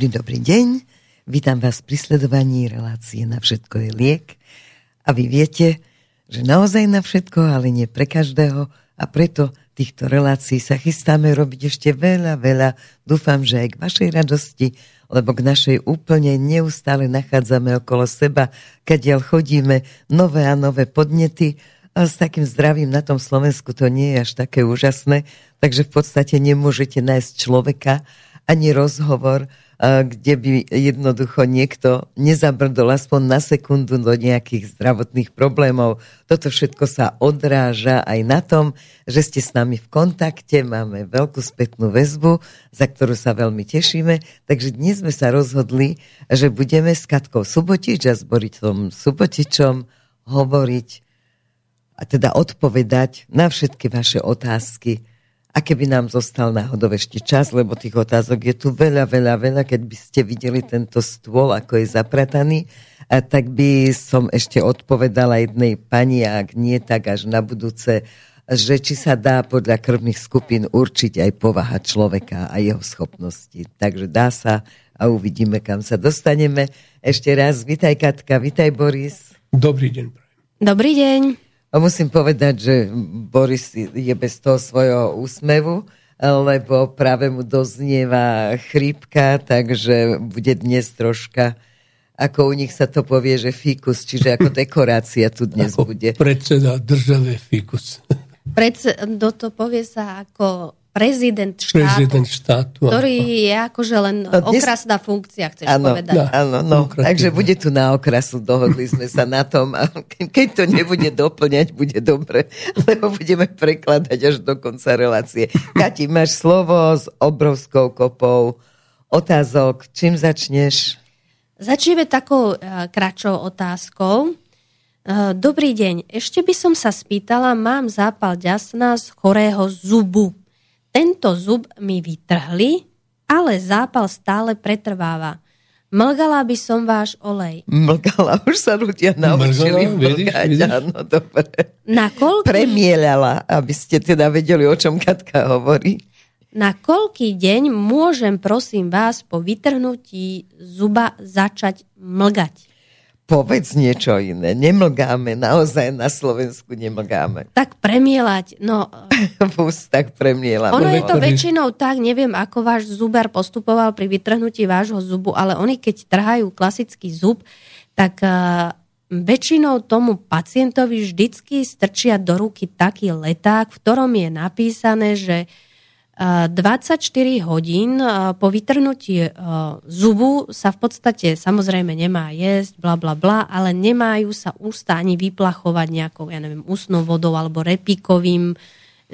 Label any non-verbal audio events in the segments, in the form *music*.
Príjemný dobrý deň. Vítam vás pri sledovaní relácie Na všetko je liek. A vy viete, že naozaj na všetko, ale nie pre každého. A preto týchto relácií sa chystáme robiť ešte veľa, veľa. Dúfam, že aj k vašej radosti, lebo k našej úplne neustále nachádzame okolo seba, kadiaľ chodíme nové a nové podnety. A s takým zdravím na tom Slovensku to nie je až také úžasné, takže v podstate nemôžete nájsť človeka, ani rozhovor, kde by jednoducho niekto nezabrdol aspoň na sekundu do nejakých zdravotných problémov. Toto všetko sa odráža aj na tom, že ste s nami v kontakte, máme veľkú spätnú väzbu, za ktorú sa veľmi tešíme. Takže dnes sme sa rozhodli, že budeme s Katkou Subotič a s Boritom Subotičom hovoriť a teda odpovedať na všetky vaše otázky, a keby nám zostal náhodou ešte čas, lebo tých otázok je tu veľa, veľa, veľa, keď by ste videli tento stôl, ako je zaprataný, a tak by som ešte odpovedala jednej pani, a ak nie, tak až na budúce, že či sa dá podľa krvných skupín určiť aj povaha človeka a jeho schopnosti. Takže dá sa a uvidíme, kam sa dostaneme. Ešte raz, vitaj Katka, vitaj Boris. Dobrý deň. Dobrý deň. A musím povedať, že Boris je bez toho svojho úsmevu, lebo práve mu doznieva chrípka, takže bude dnes troška ako u nich sa to povie, že fikus, čiže ako *laughs* dekorácia tu dnes ako bude. Predseda države fikus. Predseda, to povie sa ako prezident štátu, prezident štátu ktorý je akože len no, dnes... okrasná funkcia, chceš ano, povedať. No, áno, no, takže bude tu na okrasu, dohodli sme sa na tom a keď to nebude doplňať, bude dobre, lebo budeme prekladať až do konca relácie. Kati, máš slovo s obrovskou kopou otázok. Čím začneš? Začneme takou uh, kratšou otázkou. Uh, dobrý deň, ešte by som sa spýtala, mám zápal ďasna z chorého zubu. Tento zub mi vytrhli, ale zápal stále pretrváva. Mlgala by som váš olej. Mlgala, už sa ľudia naučili mlgať. Áno, dobre. Na koľký... Premielala, aby ste teda vedeli, o čom Katka hovorí. Na koľký deň môžem, prosím vás, po vytrhnutí zuba začať mlgať? Povedz niečo iné. Nemlgáme, naozaj na Slovensku nemlgáme. Tak premielať, no... *laughs* v ústach premielame. Ono je to väčšinou tak, neviem, ako váš zubar postupoval pri vytrhnutí vášho zubu, ale oni keď trhajú klasický zub, tak uh, väčšinou tomu pacientovi vždycky strčia do ruky taký leták, v ktorom je napísané, že uh, 24 hodín po vytrhnutí zubu sa v podstate samozrejme nemá jesť, bla bla bla, ale nemajú sa ústa ani vyplachovať nejakou, ja neviem, ústnou vodou alebo repíkovým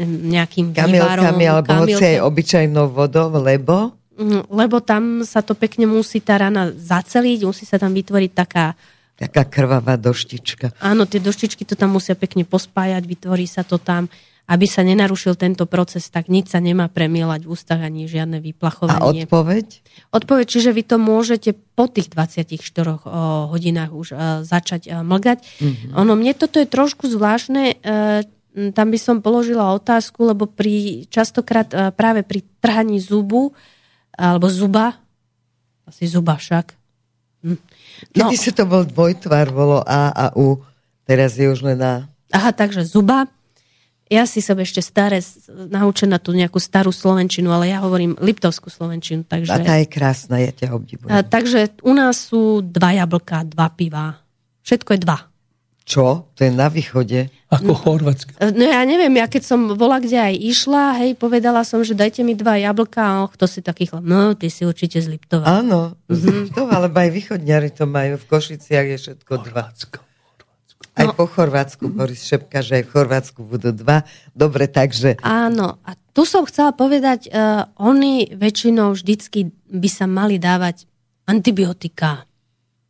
nejakým Kamilkami alebo hoci aj obyčajnou vodou, lebo? Mhm, lebo tam sa to pekne musí tá rana zaceliť, musí sa tam vytvoriť taká Taká krvavá doštička. Áno, tie doštičky to tam musia pekne pospájať, vytvorí sa to tam aby sa nenarušil tento proces, tak nič sa nemá premielať v ústach ani žiadne vyplachovanie. A odpoveď? Odpoveď, čiže vy to môžete po tých 24 hodinách už začať mlgať. Mm-hmm. Ono, mne toto je trošku zvláštne, e, tam by som položila otázku, lebo pri, častokrát e, práve pri trhaní zubu, alebo zuba, asi zuba však. Hm. No. Kedy sa to bol dvojtvar, bolo A a U, teraz je už len A. Aha, takže zuba, ja si som ešte staré, naučená tú nejakú starú slovenčinu, ale ja hovorím liptovskú slovenčinu. Takže, a tá je krásna, ja ťa obdivujem. A, takže u nás sú dva jablka, dva piva. Všetko je dva. Čo? To je na východe? Ako Chorvátske. No ja neviem, ja keď som bola kde aj išla, hej, povedala som, že dajte mi dva jablka, a oh, to si taký chlap, no, ty si určite z Liptova. Áno, z Liptova, alebo aj východňari to majú, v Košiciach je všetko Chorvátsko. dva. Aj no. po Chorvátsku, Boris Šepka, že aj v Chorvátsku budú dva. Dobre, takže... Áno, a tu som chcela povedať, uh, oni väčšinou vždycky by sa mali dávať antibiotika.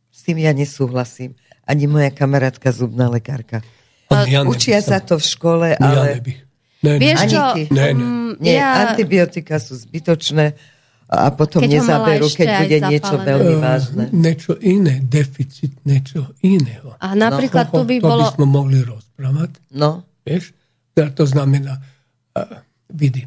S tým ja nesúhlasím. Ani moja kamarátka, zubná lekárka. Uh, ja Učia sa to v škole, ale... Ja Ne, ne. Vieš čo? Ne, ne. Mm, Nie, ja... antibiotika sú zbytočné a potom keď nezaberú, keď bude niečo veľmi vážne. Niečo iné, deficit niečo iného. A napríklad no, tu by to bolo... by sme mohli rozprávať. No. Vieš? Teda to znamená, uh, vidi,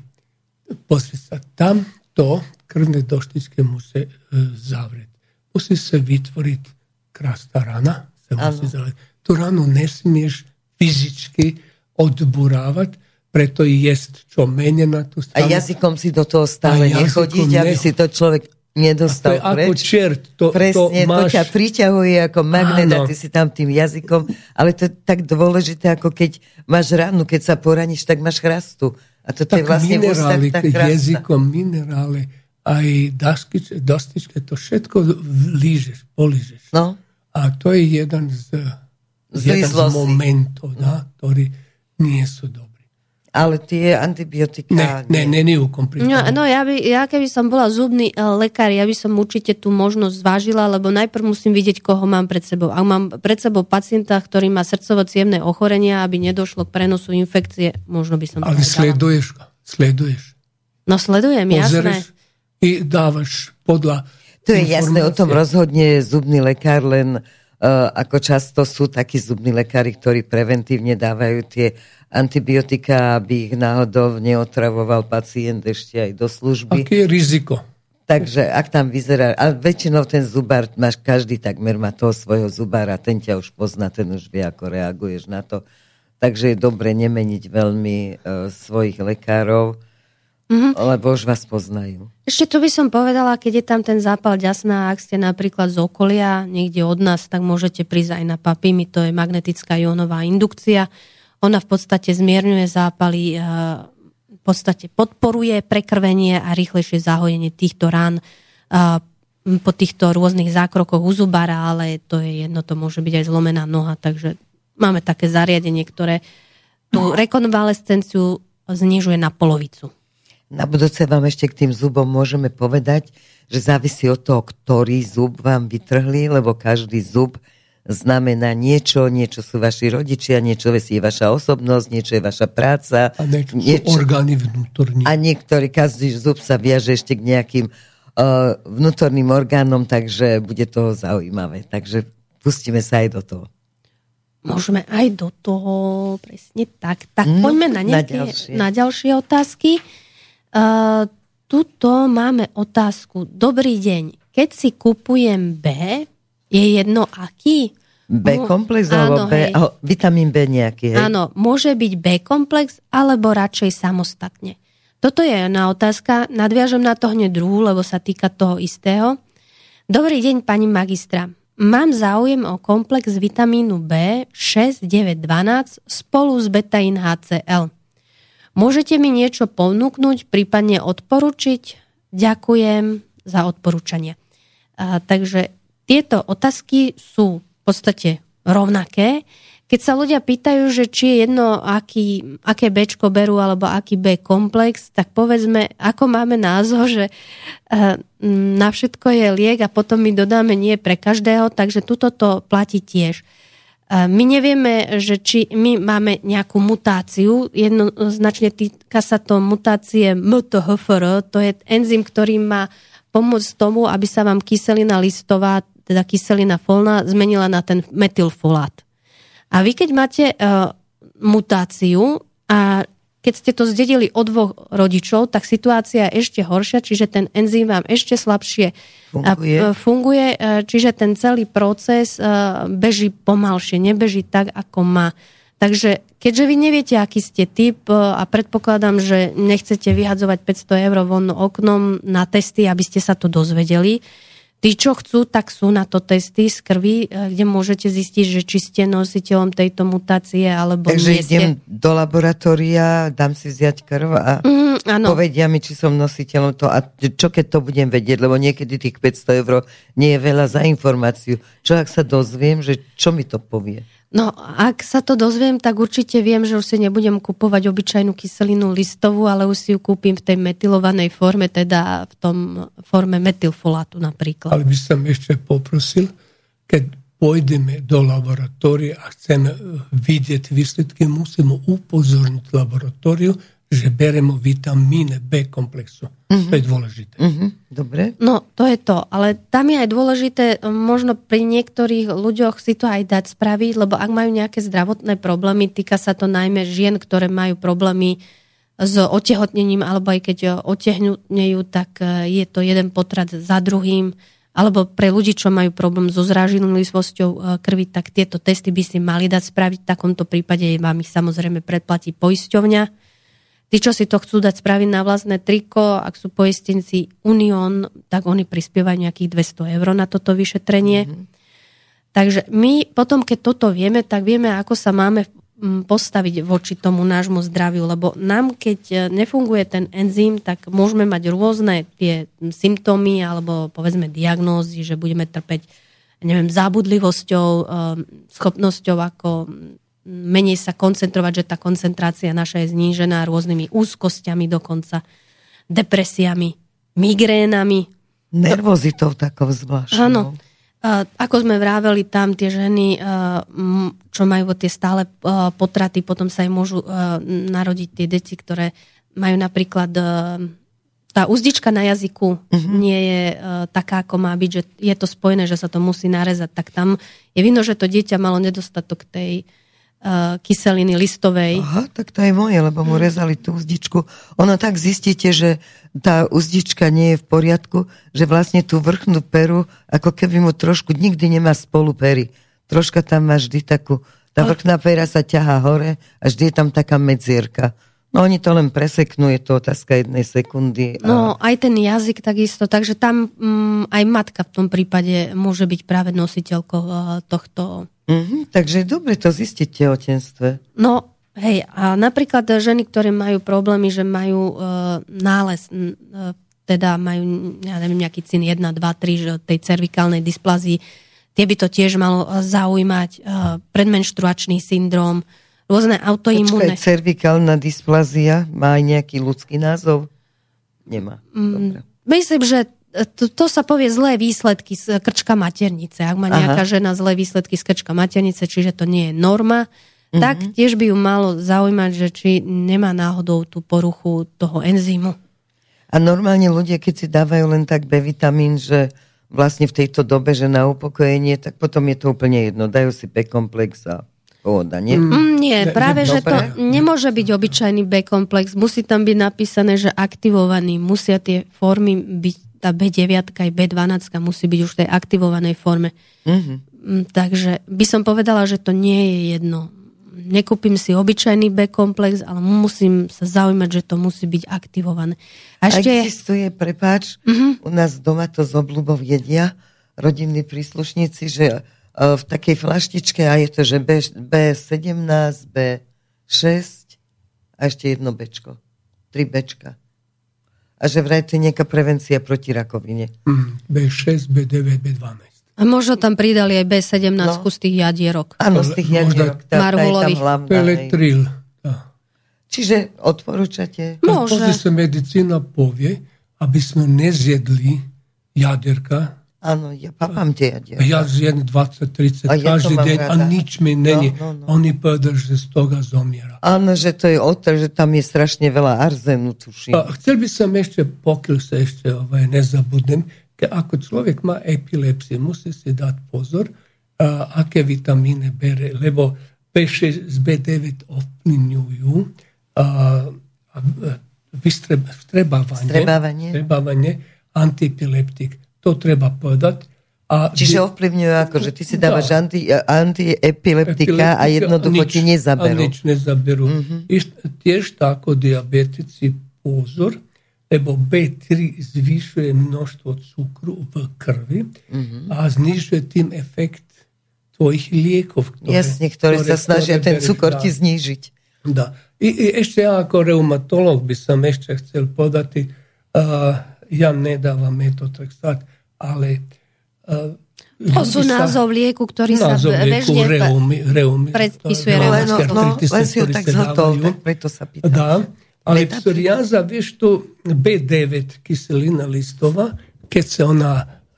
pozri sa, tam to krvné doštičky musí e, zavrieť. Musí sa vytvoriť krásna rana. Sa musí zavrieť. Tu ranu nesmieš fyzicky odburávať, preto jesť čo menej na tú stranu. A jazykom si do toho stále nechodiť, ne... aby si to človek nedostal a to je preč. ako čert. To, Presne, to, máš... to ťa priťahuje ako magnet Áno. a ty si tam tým jazykom. Ale to je tak dôležité, ako keď máš ránu, keď sa poraníš, tak máš chrastu. A to tak je vlastne minerály, tá jazykom, minerály, aj dastičke, dastičke, to všetko lížeš, polížeš. No. A to je jeden z, jeden z momentov, no. ktorý nie sú dobré. Ale tie antibiotika... Ne, ne, ne, nie no, no ja, by, ja keby som bola zubný uh, lekár, ja by som určite tú možnosť zvážila, lebo najprv musím vidieť, koho mám pred sebou. Ak mám pred sebou pacienta, ktorý má srdcovo ochorenia, aby nedošlo k prenosu infekcie, možno by som... Ale sleduješ, sleduješ. No sledujem, Pozereš jasné. I dávaš podľa... To je jasné, o tom rozhodne zubný lekár, len uh, ako často sú takí zubní lekári, ktorí preventívne dávajú tie antibiotika, aby ich náhodou neotravoval pacient ešte aj do služby. Aké je riziko? Takže ak tam vyzerá, a väčšinou ten zubár, máš každý takmer má toho svojho zubára, ten ťa už pozná, ten už vie, ako reaguješ na to. Takže je dobre nemeniť veľmi uh, svojich lekárov, mm-hmm. lebo už vás poznajú. Ešte tu by som povedala, keď je tam ten zápal ďasná, ak ste napríklad z okolia, niekde od nás, tak môžete prísť aj na papimy, to je magnetická jónová indukcia ona v podstate zmierňuje zápaly, eh, v podstate podporuje prekrvenie a rýchlejšie zahojenie týchto rán eh, po týchto rôznych zákrokoch u zubara, ale to je jedno, to môže byť aj zlomená noha, takže máme také zariadenie, ktoré tú rekonvalescenciu znižuje na polovicu. Na budúce vám ešte k tým zubom môžeme povedať, že závisí od toho, ktorý zub vám vytrhli, lebo každý zub znamená niečo, niečo sú vaši rodičia, niečo je vaša osobnosť, niečo je vaša práca. A niečo, niečo orgány vnútorní. A niektorý, každý zub sa viaže ešte k nejakým uh, vnútorným orgánom, takže bude to zaujímavé. Takže pustíme sa aj do toho. Môžeme aj do toho, presne tak. Tak no, poďme na, nejaké, na, ďalšie. na ďalšie otázky. Uh, tuto máme otázku. Dobrý deň. Keď si kupujem B, je jedno aký? B-komplex alebo B, oh, vitamín B nejaký. Hej? Áno, môže byť B-komplex alebo radšej samostatne. Toto je jedna otázka. Nadviažem na to hneď druhú, lebo sa týka toho istého. Dobrý deň, pani magistra. Mám záujem o komplex vitamínu B 6, 9, 12 spolu s betain HCl. Môžete mi niečo ponúknuť, prípadne odporučiť? Ďakujem za odporúčanie. A, takže tieto otázky sú v podstate rovnaké. Keď sa ľudia pýtajú, že či je jedno, aký, aké B berú alebo aký B komplex, tak povedzme, ako máme názor, že eh, na všetko je liek a potom my dodáme nie pre každého, takže tuto to platí tiež. My nevieme, že či my máme nejakú mutáciu, jednoznačne týka sa to mutácie MTHFR, to je enzym, ktorý má pomôcť tomu, aby sa vám kyselina listová teda kyselina folná, zmenila na ten metylfolát. A vy keď máte uh, mutáciu a keď ste to zdedili od dvoch rodičov, tak situácia je ešte horšia, čiže ten enzym vám ešte slabšie funguje, uh, funguje čiže ten celý proces uh, beží pomalšie, nebeží tak, ako má. Takže keďže vy neviete, aký ste typ a predpokladám, že nechcete vyhadzovať 500 eur von oknom na testy, aby ste sa to dozvedeli, Tí, čo chcú, tak sú na to testy z krvi, eh, kde môžete zistiť, že či ste nositeľom tejto mutácie, alebo Takže nie idem ste... do laboratória, dám si vziať krv a mm, povedia mi, či som nositeľom to. A čo keď to budem vedieť, lebo niekedy tých 500 eur nie je veľa za informáciu. Čo ak sa dozviem, že čo mi to povie? No, ak sa to dozviem, tak určite viem, že už si nebudem kupovať obyčajnú kyselinu listovú, ale už si ju kúpim v tej metylovanej forme, teda v tom forme metylfolátu napríklad. Ale by som ešte poprosil, keď pôjdeme do laboratória a chceme vidieť výsledky, musíme upozorniť laboratóriu, že beremo vitamíny B komplexu. Uh-huh. To je dôležité. Uh-huh. Dobre. No, to je to. Ale tam je aj dôležité, možno pri niektorých ľuďoch si to aj dať spraviť, lebo ak majú nejaké zdravotné problémy, týka sa to najmä žien, ktoré majú problémy s otehotnením, alebo aj keď otehnejú, tak je to jeden potrat za druhým alebo pre ľudí, čo majú problém so zrážilivosťou e, krvi, tak tieto testy by si mali dať spraviť. V takomto prípade vám ich samozrejme predplatí poisťovňa. Tí, čo si to chcú dať spraviť na vlastné triko, ak sú poistenci Unión, tak oni prispievajú nejakých 200 eur na toto vyšetrenie. Mm-hmm. Takže my potom, keď toto vieme, tak vieme, ako sa máme postaviť voči tomu nášmu zdraviu, lebo nám, keď e, nefunguje ten enzym, tak môžeme mať rôzne tie symptómy alebo povedzme diagnózy, že budeme trpeť neviem, zábudlivosťou, e, schopnosťou ako menej sa koncentrovať, že tá koncentrácia naša je znížená rôznymi úzkosťami dokonca, depresiami, migrénami. Nervozitou takou zvláštnou. Áno. Ako sme vráveli tam, tie ženy, čo majú tie stále potraty, potom sa aj môžu narodiť tie deti, ktoré majú napríklad tá uzdička na jazyku uh-huh. nie je uh, taká, ako má byť, že je to spojené, že sa to musí narezať, tak tam je vidno, že to dieťa malo nedostatok tej kyseliny listovej. Aha, tak to je moje, lebo mu rezali tú uzdičku. Ono tak zistíte, že tá uzdička nie je v poriadku, že vlastne tú vrchnú peru, ako keby mu trošku nikdy nemá spolu pery. Troška tam má vždy takú, tá vrchná pera sa ťahá hore a vždy je tam taká medzierka. No oni to len preseknú, je to otázka jednej sekundy. A... No aj ten jazyk takisto, takže tam mm, aj matka v tom prípade môže byť práve nositeľkou uh, tohto. Mm-hmm, takže dobre to zistiť v tehotenstve. No Hej, a napríklad ženy, ktoré majú problémy, že majú uh, nález, uh, teda majú, ja neviem, nejaký cín 1, 2, 3, že tej cervikálnej dysplazii, tie by to tiež malo e, zaujímať, uh, predmenštruačný syndrom, rôzne autoimúne. Počkaj, cervikálna dysplazia má aj nejaký ľudský názov? Nemá. Mm, myslím, že to, to sa povie zlé výsledky z krčka maternice. Ak má nejaká Aha. žena zlé výsledky z krčka maternice, čiže to nie je norma, mm-hmm. tak tiež by ju malo zaujímať, že či nemá náhodou tú poruchu toho enzymu. A normálne ľudia, keď si dávajú len tak B vitamín, že vlastne v tejto dobe, že na upokojenie, tak potom je to úplne jedno. Dajú si B-komplex a pohoda, nie? Mm, nie, práve, že to nemôže byť obyčajný B-komplex. Musí tam byť napísané, že aktivovaný. Musia tie formy byť, tá B9 aj B12 musí byť už v tej aktivovanej forme. Mm-hmm. Takže by som povedala, že to nie je jedno nekúpim si obyčajný B-komplex, ale musím sa zaujímať, že to musí byť aktivované. A ešte... Existuje, prepáč, uh-huh. u nás doma to z oblúbov jedia rodinní príslušníci, že uh, v takej flaštičke a je to, že B, B17, B6 a ešte jedno Bčko. Tri Bčka. A že vraj to je nejaká prevencia proti rakovine. Mm, B6, B9, B12. A možno tam pridali aj B17 no. z tých jadierok. Áno, z tých jadierok. Tá, Marhulových. Elektril. Čiže odporúčate? Môže. Pozri sa, medicína povie, aby sme nezjedli jaderka. Áno, ja tie jadierka. Ja zjem 20-30 každý deň rada. a nič mi není. No, no, no. Oni povedali, že z toho zomiera. Áno, že to je otr, že tam je strašne veľa arzenu, tuším. A chcel by som ešte, pokiaľ sa ešte ovaj, nezabudnem, ako človek má epilepsie, musí si dať pozor, a, aké vitamíny bere, lebo B6 z B9 ovplyvňujú a, a, vstrebávanie, vstrebávanie. vstrebávanie antiepileptik. To treba povedať. A Čiže by, ovplyvňujú ako, že ty si dávaš da, anti, antiepileptika a jednoducho nič, ti nezaberú. A nič nezaberú. Mm-hmm. Tiež tako diabetici pozor, lebo B3 zvyšuje množstvo cukru v krvi mm-hmm. a znižuje tým efekt tvojich liekov. Ktoré, Jasne, ktoré, ktoré sa snažia ktoré ten cukor ti znížiť. Da. I, I ešte ja ako reumatolog by som ešte chcel povedať, uh, ja nedávam metotrexát, ale uh, to sú názov lieku, ktorý sa bežne reumi, reumi, predpisuje. No, no, no, len si ho tak zhltol, tak preto sa pýtam. Dá, ale psoriáza, vieš, tu B9 kyselina listová, keď sa ona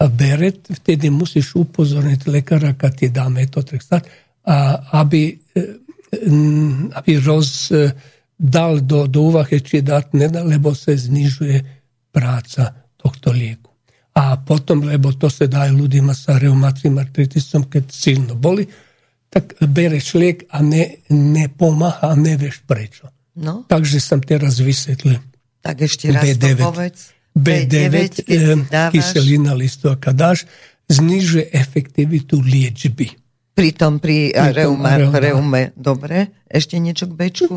bere, vtedy musíš upozorniť lekára, keď ti dá metotrexat, a aby, eh, aby roz, dal do, do úvahy, či dať nedá, lebo sa znižuje práca tohto lieku. A potom, lebo to sa dá ľuďom sa reumatským artritisom, keď silno boli, tak bereš liek a ne, nepomáha a nevieš prečo. No. Takže som teraz vysvetlil. Tak ešte raz B9. to povedz. B9, keď si eh, dávaš kyselina listová dáš, znižuje efektivitu liečby. pri tom, pri tom reuma, reuma. reume. Dobre, ešte niečo k Bčku?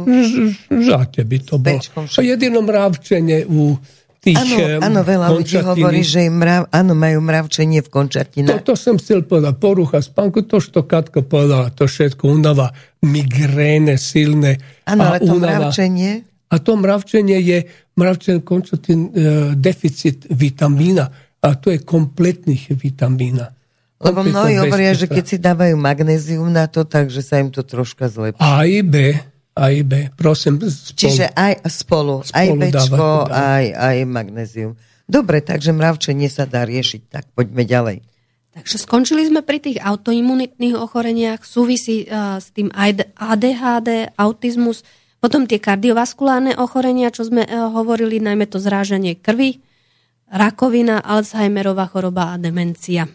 Žáte by to bolo. Bečkom A jedino mravčenie u tých Áno, áno, veľa ľudí hovorí, že im mrav, áno, majú mravčenie v To, končatinách. to som chcel povedať. Porucha spánku, to, što Katka povedala, to všetko únava, migréne silné Áno, ale to mravčenie, A to mravčenie je mravčenie končatín e, deficit vitamína. A to je kompletných vitamína. lebo mnohí hovoria, že keď si dávajú magnézium na to, takže sa im to troška zlepší. A i B, A i B, prosím, spolu. Čiže aj spolu, aj Spolu Bčko, dávať, dávať. aj, aj magnézium. Dobre, takže mravčenie sa dá riešiť, tak poďme ďalej. Takže skončili sme pri tých autoimunitných ochoreniach, súvisí uh, s tým AD- ADHD, autizmus, potom tie kardiovaskulárne ochorenia, čo sme uh, hovorili, najmä to zrážanie krvi, rakovina, Alzheimerová choroba a demencia.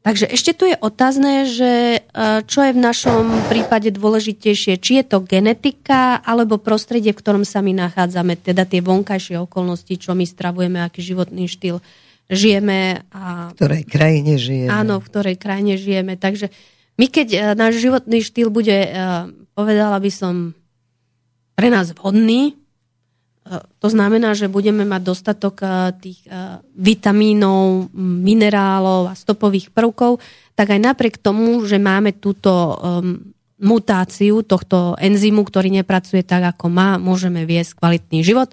Takže ešte tu je otázne, že uh, čo je v našom prípade dôležitejšie, či je to genetika alebo prostredie, v ktorom sa my nachádzame, teda tie vonkajšie okolnosti, čo my stravujeme, aký životný štýl žijeme a V ktorej krajine žijeme. Áno, v ktorej krajine žijeme. Takže my, keď e, náš životný štýl bude, e, povedala by som, pre nás vhodný, e, to znamená, že budeme mať dostatok e, tých e, vitamínov, minerálov a stopových prvkov, tak aj napriek tomu, že máme túto mutáciu tohto enzymu, ktorý nepracuje tak, ako má, môžeme viesť kvalitný život.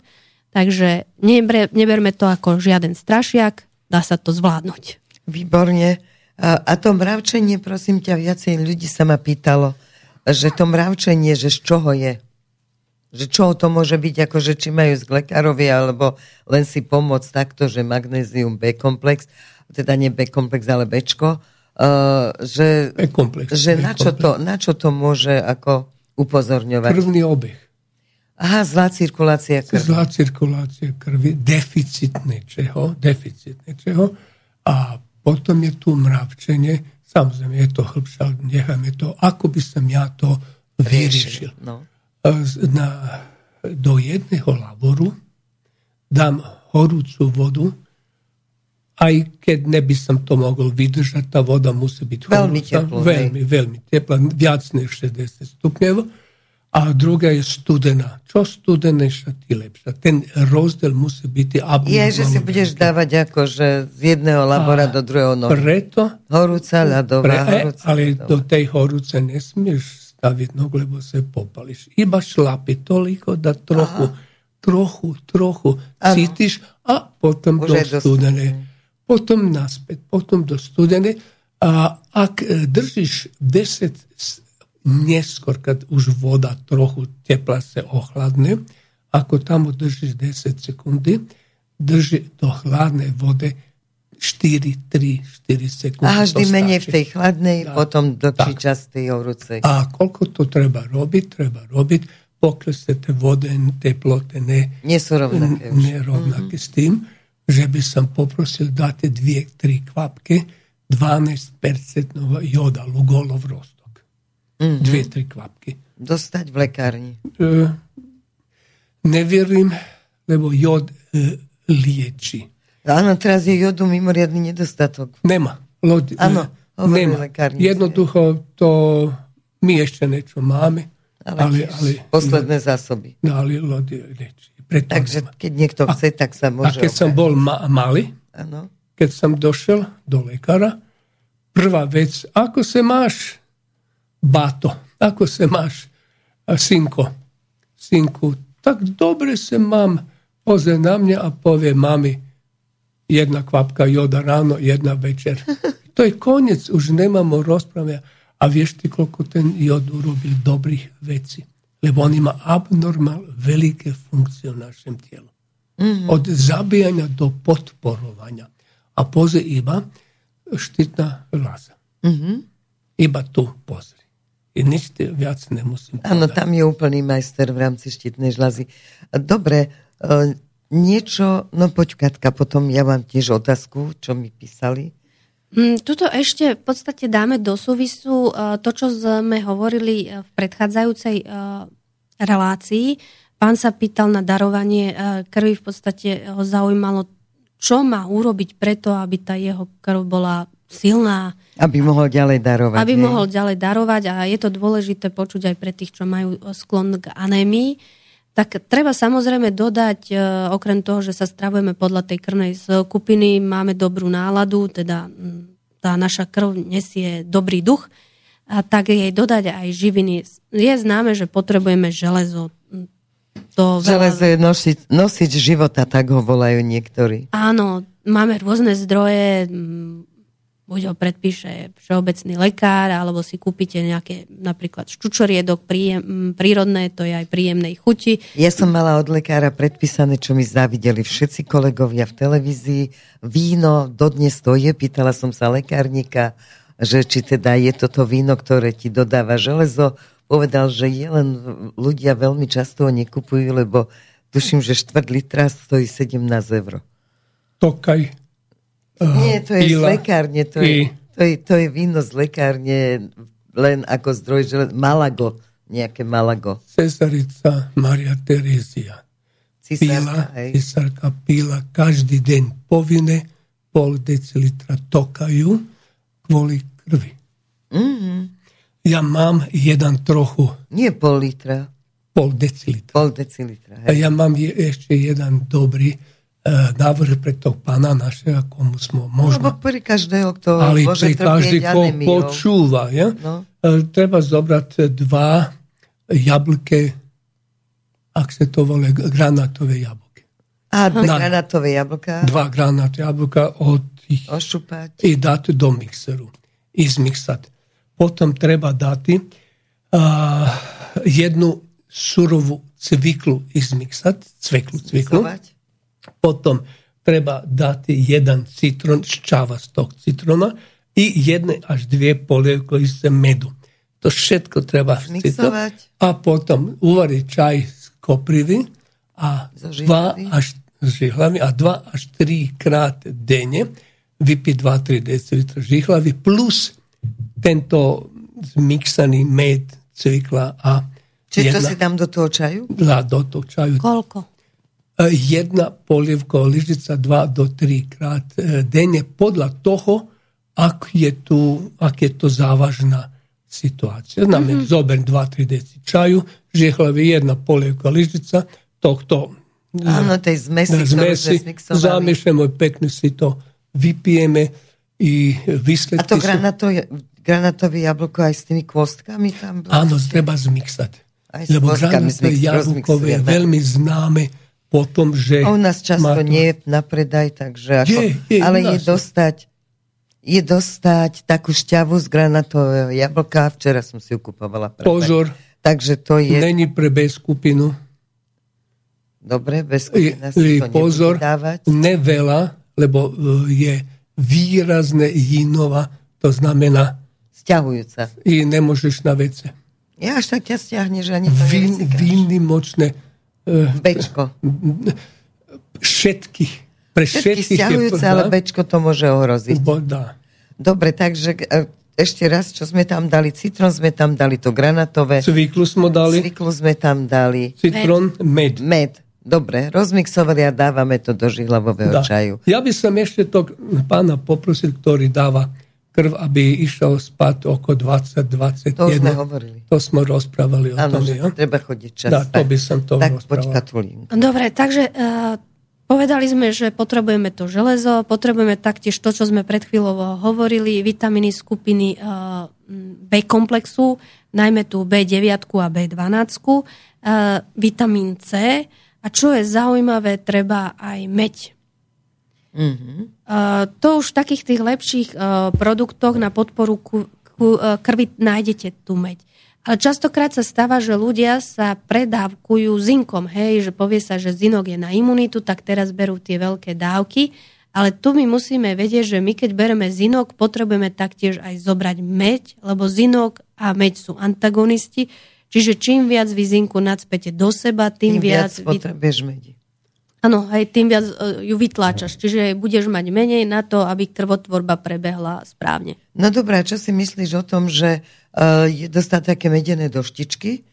Takže neber, neberme to ako žiaden strašiak, dá sa to zvládnuť. Výborne. A to mravčenie, prosím ťa, viacej ľudí sa ma pýtalo, že to mravčenie, že z čoho je? Že čoho to môže byť, ako že či majú z lekárovi, alebo len si pomôcť takto, že magnézium B-komplex, teda nie B-komplex, ale Bčko, uh, že, B-komplex, že na, čo B-komplex. to, na čo to môže ako upozorňovať? Krvný obeh. Aha, zlá cirkulácia krvi. Zlá cirkulácia krvi, deficit niečeho, deficit niečeho. A potom je tu mravčenie, samozrejme je to hĺbšie, ale necháme to, ako by som ja to vyriešil. No. A z- Na, do jedného laboru dám horúcu vodu, aj keď neby som to mohol vydržať, tá voda musí byť Veľmi horúca, teplá, hej. veľmi, veľmi teplá, viac než 60 stupňov. A druhá je studená. Čo studenejšia, tým lepšia. Ten rozdiel musí byť Je, že si budeš dávať ako, že z jedného labora do druhého nohy. Preto, Horúca, ľadová, pre, horúca, ale ľadová. do tej horúce nesmieš staviť nohu, lebo sa popališ. Iba šlapi toliko, da trochu, trochu, trochu Áno. cítiš a potom Už do studenej. Potom naspäť, potom do studenej. A ak e, držíš 10 s- neskôr, keď už voda trochu tepla sa ochladne, ako tam ho držíš 10 sekundy, drži do chladnej vode 4, 3, 4 sekundy. A vždy menej v tej chladnej, Tak, potom do tak. častej horúcej. A koľko to treba robiť? Treba robiť, sa tie vode, teploty ne, Nie sú rovnaké už. nerovnaké s tým, že by som poprosil dáte dve, tri kvapky 12% joda, lugolov rostok. Mhm. Dve, tri kvapky. Dostať v lekárni. E, neverím, lebo jod e, lieči. Áno, teraz je jodu mimoriadný nedostatok. Nema. Lodi, Áno, hovorili nema. lekárnici. Jednoducho to my ešte niečo máme, Ale, ale, ale, posledné zásoby. no, ale lodi lieči. Preto Takže nema. keď niekto chce, tak sa A môže... keď som obrátiť. bol ma- malý, Áno. keď som došiel do lekára, prvá vec, ako sa máš, bato, ako sa máš, a synko, synku, tak dobre sa mám, pozrie na mňa a povie mami, jedna kvapka joda rano, jedna večer. *laughs* To je konjec, už nemamo rasprave, a vješti koliko ten jod urobi dobrih veci. Lebo on ima abnormal velike funkcije u našem tijelu. Mhm. Od zabijanja do potporovanja. A poze iba štitna laza. Mm-hmm. Iba tu pozri. I ništa vjac ne musim. Ano, tam je úplný majster v rámci štitne žlazi. Dobre, e, niečo, no poď Katka, potom ja mám tiež otázku, čo mi písali. Mm, Tuto ešte v podstate dáme do súvisu eh, to, čo sme hovorili eh, v predchádzajúcej eh, relácií. Pán sa pýtal na darovanie krvi, v podstate ho zaujímalo, čo má urobiť preto, aby tá jeho krv bola silná. Aby mohol ďalej darovať. Aby nie? mohol ďalej darovať a je to dôležité počuť aj pre tých, čo majú sklon k anémii. Tak treba samozrejme dodať, okrem toho, že sa stravujeme podľa tej krvnej skupiny, máme dobrú náladu, teda tá naša krv nesie dobrý duch, a tak jej dodať aj živiny. Je známe, že potrebujeme železo. To železo veľa... je nosič, nosič života, tak ho volajú niektorí. Áno, máme rôzne zdroje, buď ho predpíše všeobecný lekár, alebo si kúpite nejaké napríklad ščučoriedok príjem, prírodné, to je aj príjemnej chuti. Ja som mala od lekára predpísané, čo mi závideli všetci kolegovia v televízii. Víno dodnes to je, pýtala som sa lekárnika, že či teda je toto víno, ktoré ti dodáva železo. Povedal, že je len ľudia veľmi často ho nekupujú, lebo tuším, že štvrt litra stojí 17 eur. Tokaj nie, to je z lekárne, to je, to, je, to je víno z lekárne len ako zdroj, že Malago, nejaké Malago. Cesarica Maria Terezia. Cisárka, pila, cisárka pila každý deň povinne pol decilitra tokaju kvôli krvi. Mm-hmm. Ja mám jeden trochu. Nie pol litra. Pol decilitra. Pol decilitra. Hej. A ja mám je, ešte jeden dobrý návrh pre toho pána našeho, komu sme možno... No, pri každého, kto ale pri každý, ko počúva. Ja? No. E, treba zobrať dva jablke, ak sa to volá, granátové jablky. A dve Na, granátové jablka? Dva granátové jablka od ich, Ošupať. I dať do mixeru. I zmixať. Potom treba dať uh, jednu surovú cviklu i zmixať. Cviklu, cviklu. Zmixovať potom treba dať jeden citrón, šťava z toho citrona i jedne až dve polievkovice medu. To všetko treba zmixovať. A potom uvariť čaj z koprivy a dva až žihlavy a dva až tri krát denne vypiť 2-3 dl žihlavy plus tento zmixaný med, cvikla a Čiže to si dám do toho čaju? Dá do toho čaju. Koľko? Jedna polievka lyžica dva do tri krát e, denne podľa toho, ak je, tu, ak je to závažná situácia. Znamená, mm-hmm. zober 2-3 deci čaju, žiehlavy jedna polievka lyžica, tohto e, Áno, tej zmesi, zmesi zamiešame, pekne si to vypijeme i výsledky... A to granatové, granatové jablko aj s tými kvostkami tam? Áno, treba zmixať. Lebo granatové jablko je veľmi známe potom, že... A u nás často to... nie je na predaj, takže ako... Je, je, ale je dostať, je dostať takú šťavu z granatového jablka. Včera som si ju kupovala. Pre Pozor. Takže to je... Není pre B skupinu. Dobre, bez skupina si to Pozor, neveľa, lebo e, je výrazné jinova, to znamená... Sťahujúca. I nemôžeš na vece. Ja až tak ťa stiahneš, ani to Vin, Výnimočné Bečko. Všetky. Pre všetky stiahujúce, ale Bečko to môže ohroziť. Boda. Dobre, takže e, ešte raz, čo sme tam dali? Citrón sme tam dali to granatové. Cviklu sme dali. Cviklu sme tam dali. Citrón, med. Med. Dobre, rozmixovali a dávame to do žihlavového čaju. Ja by som ešte to pána poprosil, ktorý dáva krv, aby išiel spať oko 20-21. To sme hovorili. To sme rozprávali o ano, tom. Že treba chodiť čas. Dá, to by som to tak rozprával. Dobre, takže uh, povedali sme, že potrebujeme to železo, potrebujeme taktiež to, čo sme pred chvíľou hovorili, vitamíny skupiny uh, B komplexu, najmä tu B9 a B12, uh, vitamín C a čo je zaujímavé, treba aj meď Mm-hmm. Uh, to už v takých tých lepších uh, produktoch na podporu ku, ku, uh, krvi nájdete tú meď. Ale častokrát sa stáva, že ľudia sa predávkujú zinkom, hej, že povie sa, že zinok je na imunitu, tak teraz berú tie veľké dávky. Ale tu my musíme vedieť, že my keď bereme zinok, potrebujeme taktiež aj zobrať meď, lebo zinok a meď sú antagonisti. Čiže čím viac vy zinku nadspete do seba, tým, tým viac... viac potrebuješ medi. Áno, aj tým viac e, ju vytláčaš. Čiže budeš mať menej na to, aby krvotvorba prebehla správne. No dobré, čo si myslíš o tom, že uh, je dostať také medené doštičky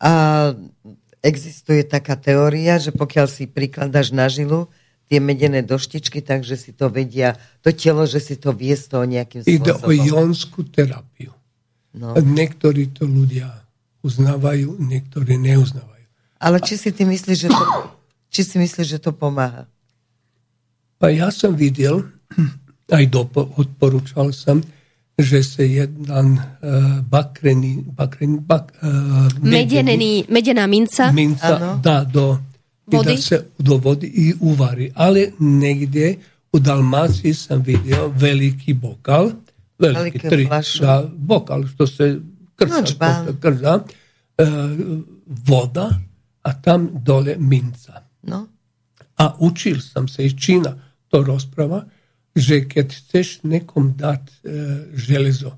A existuje taká teória, že pokiaľ si prikladaš na žilu tie medené doštičky, takže si to vedia, to telo, že si to vie z toho nejakým spôsobom. Ide o jonskú terapiu. No. Niektorí to ľudia uznávajú, niektorí neuznávajú. Ale či si ty myslíš, že to, či si myslíš, že to pomáha? A ja som videl, *clears throat* aj dopo, odporúčal som, že sa jeden uh, bakrený, bakrený bak, uh, medený, medená minca, minca dá do vody? sa do vody i uvarí. Ale niekde u Dalmácii som videl veľký bokal, veľký tri, dá, bokal, što se krca, no, krca uh, voda a tam dole minca. No. A učil som sa i Čína to rozprava, že keď chceš nekom dať e, železo,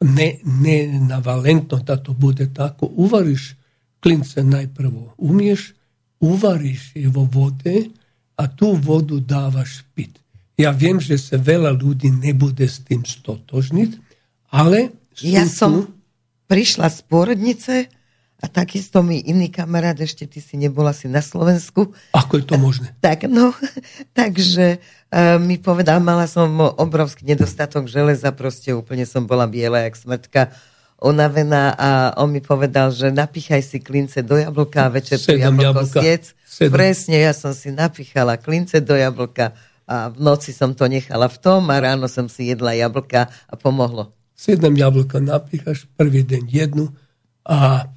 ne, ne navalentno da to bude tako, uvariš klince najprvo, umiješ, uvariš je vo vode, a tu vodu davaš pit. Ja viem, že sa veľa ľudí nebude s tým stotožniť, ale... Ja som prišla z pôrodnice a takisto mi iný kamarát, ešte ty si nebola si na Slovensku. Ako je to možné? Tak, no, *laughs* takže uh, mi povedal, mala som obrovský nedostatok železa, proste úplne som bola biela jak smrtka, unavená a on mi povedal, že napíchaj si klince do jablka a večer tu jablko zjedz. Presne, ja som si napíchala klince do jablka a v noci som to nechala v tom a ráno som si jedla jablka a pomohlo. Sedem jablka napíchaš, prvý deň jednu a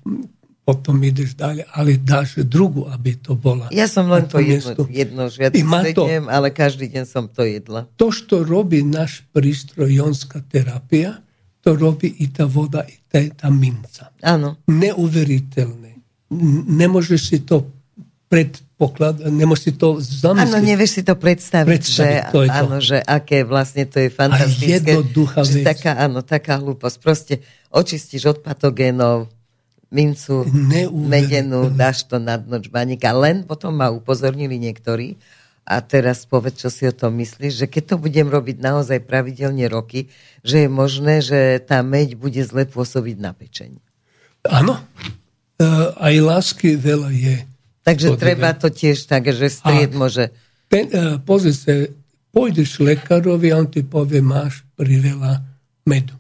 potom ideš dalje, ali daš drugu, aby to bola. Ja som len to jedno, jedno žiadne ale každý deň som to jedla. To, što robi naš prístroj jonská terapia, to robí i ta voda, i ta, ta minca. Áno. Neuveriteľné. Nemôžeš si to predpoklad, nemôžeš si to zamyslieť. Áno, nevieš si to predstaviť, predstaviť že, to je áno, to. že aké vlastne to je fantastické. A jednoduchá vec. Taká, áno, taká hlúposť. Proste očistíš od patogénov, mincu medenú, dáš to na dno čbaníka. Len potom ma upozornili niektorí, a teraz povedz, čo si o tom myslíš, že keď to budem robiť naozaj pravidelne roky, že je možné, že tá meď bude zle pôsobiť na pečeň. Áno. Uh, aj lásky veľa je. Takže podľa. treba to tiež tak, že stried a môže... Ten, uh, pozri sa, pôjdeš lekárovi a on ti povie, máš priveľa medu.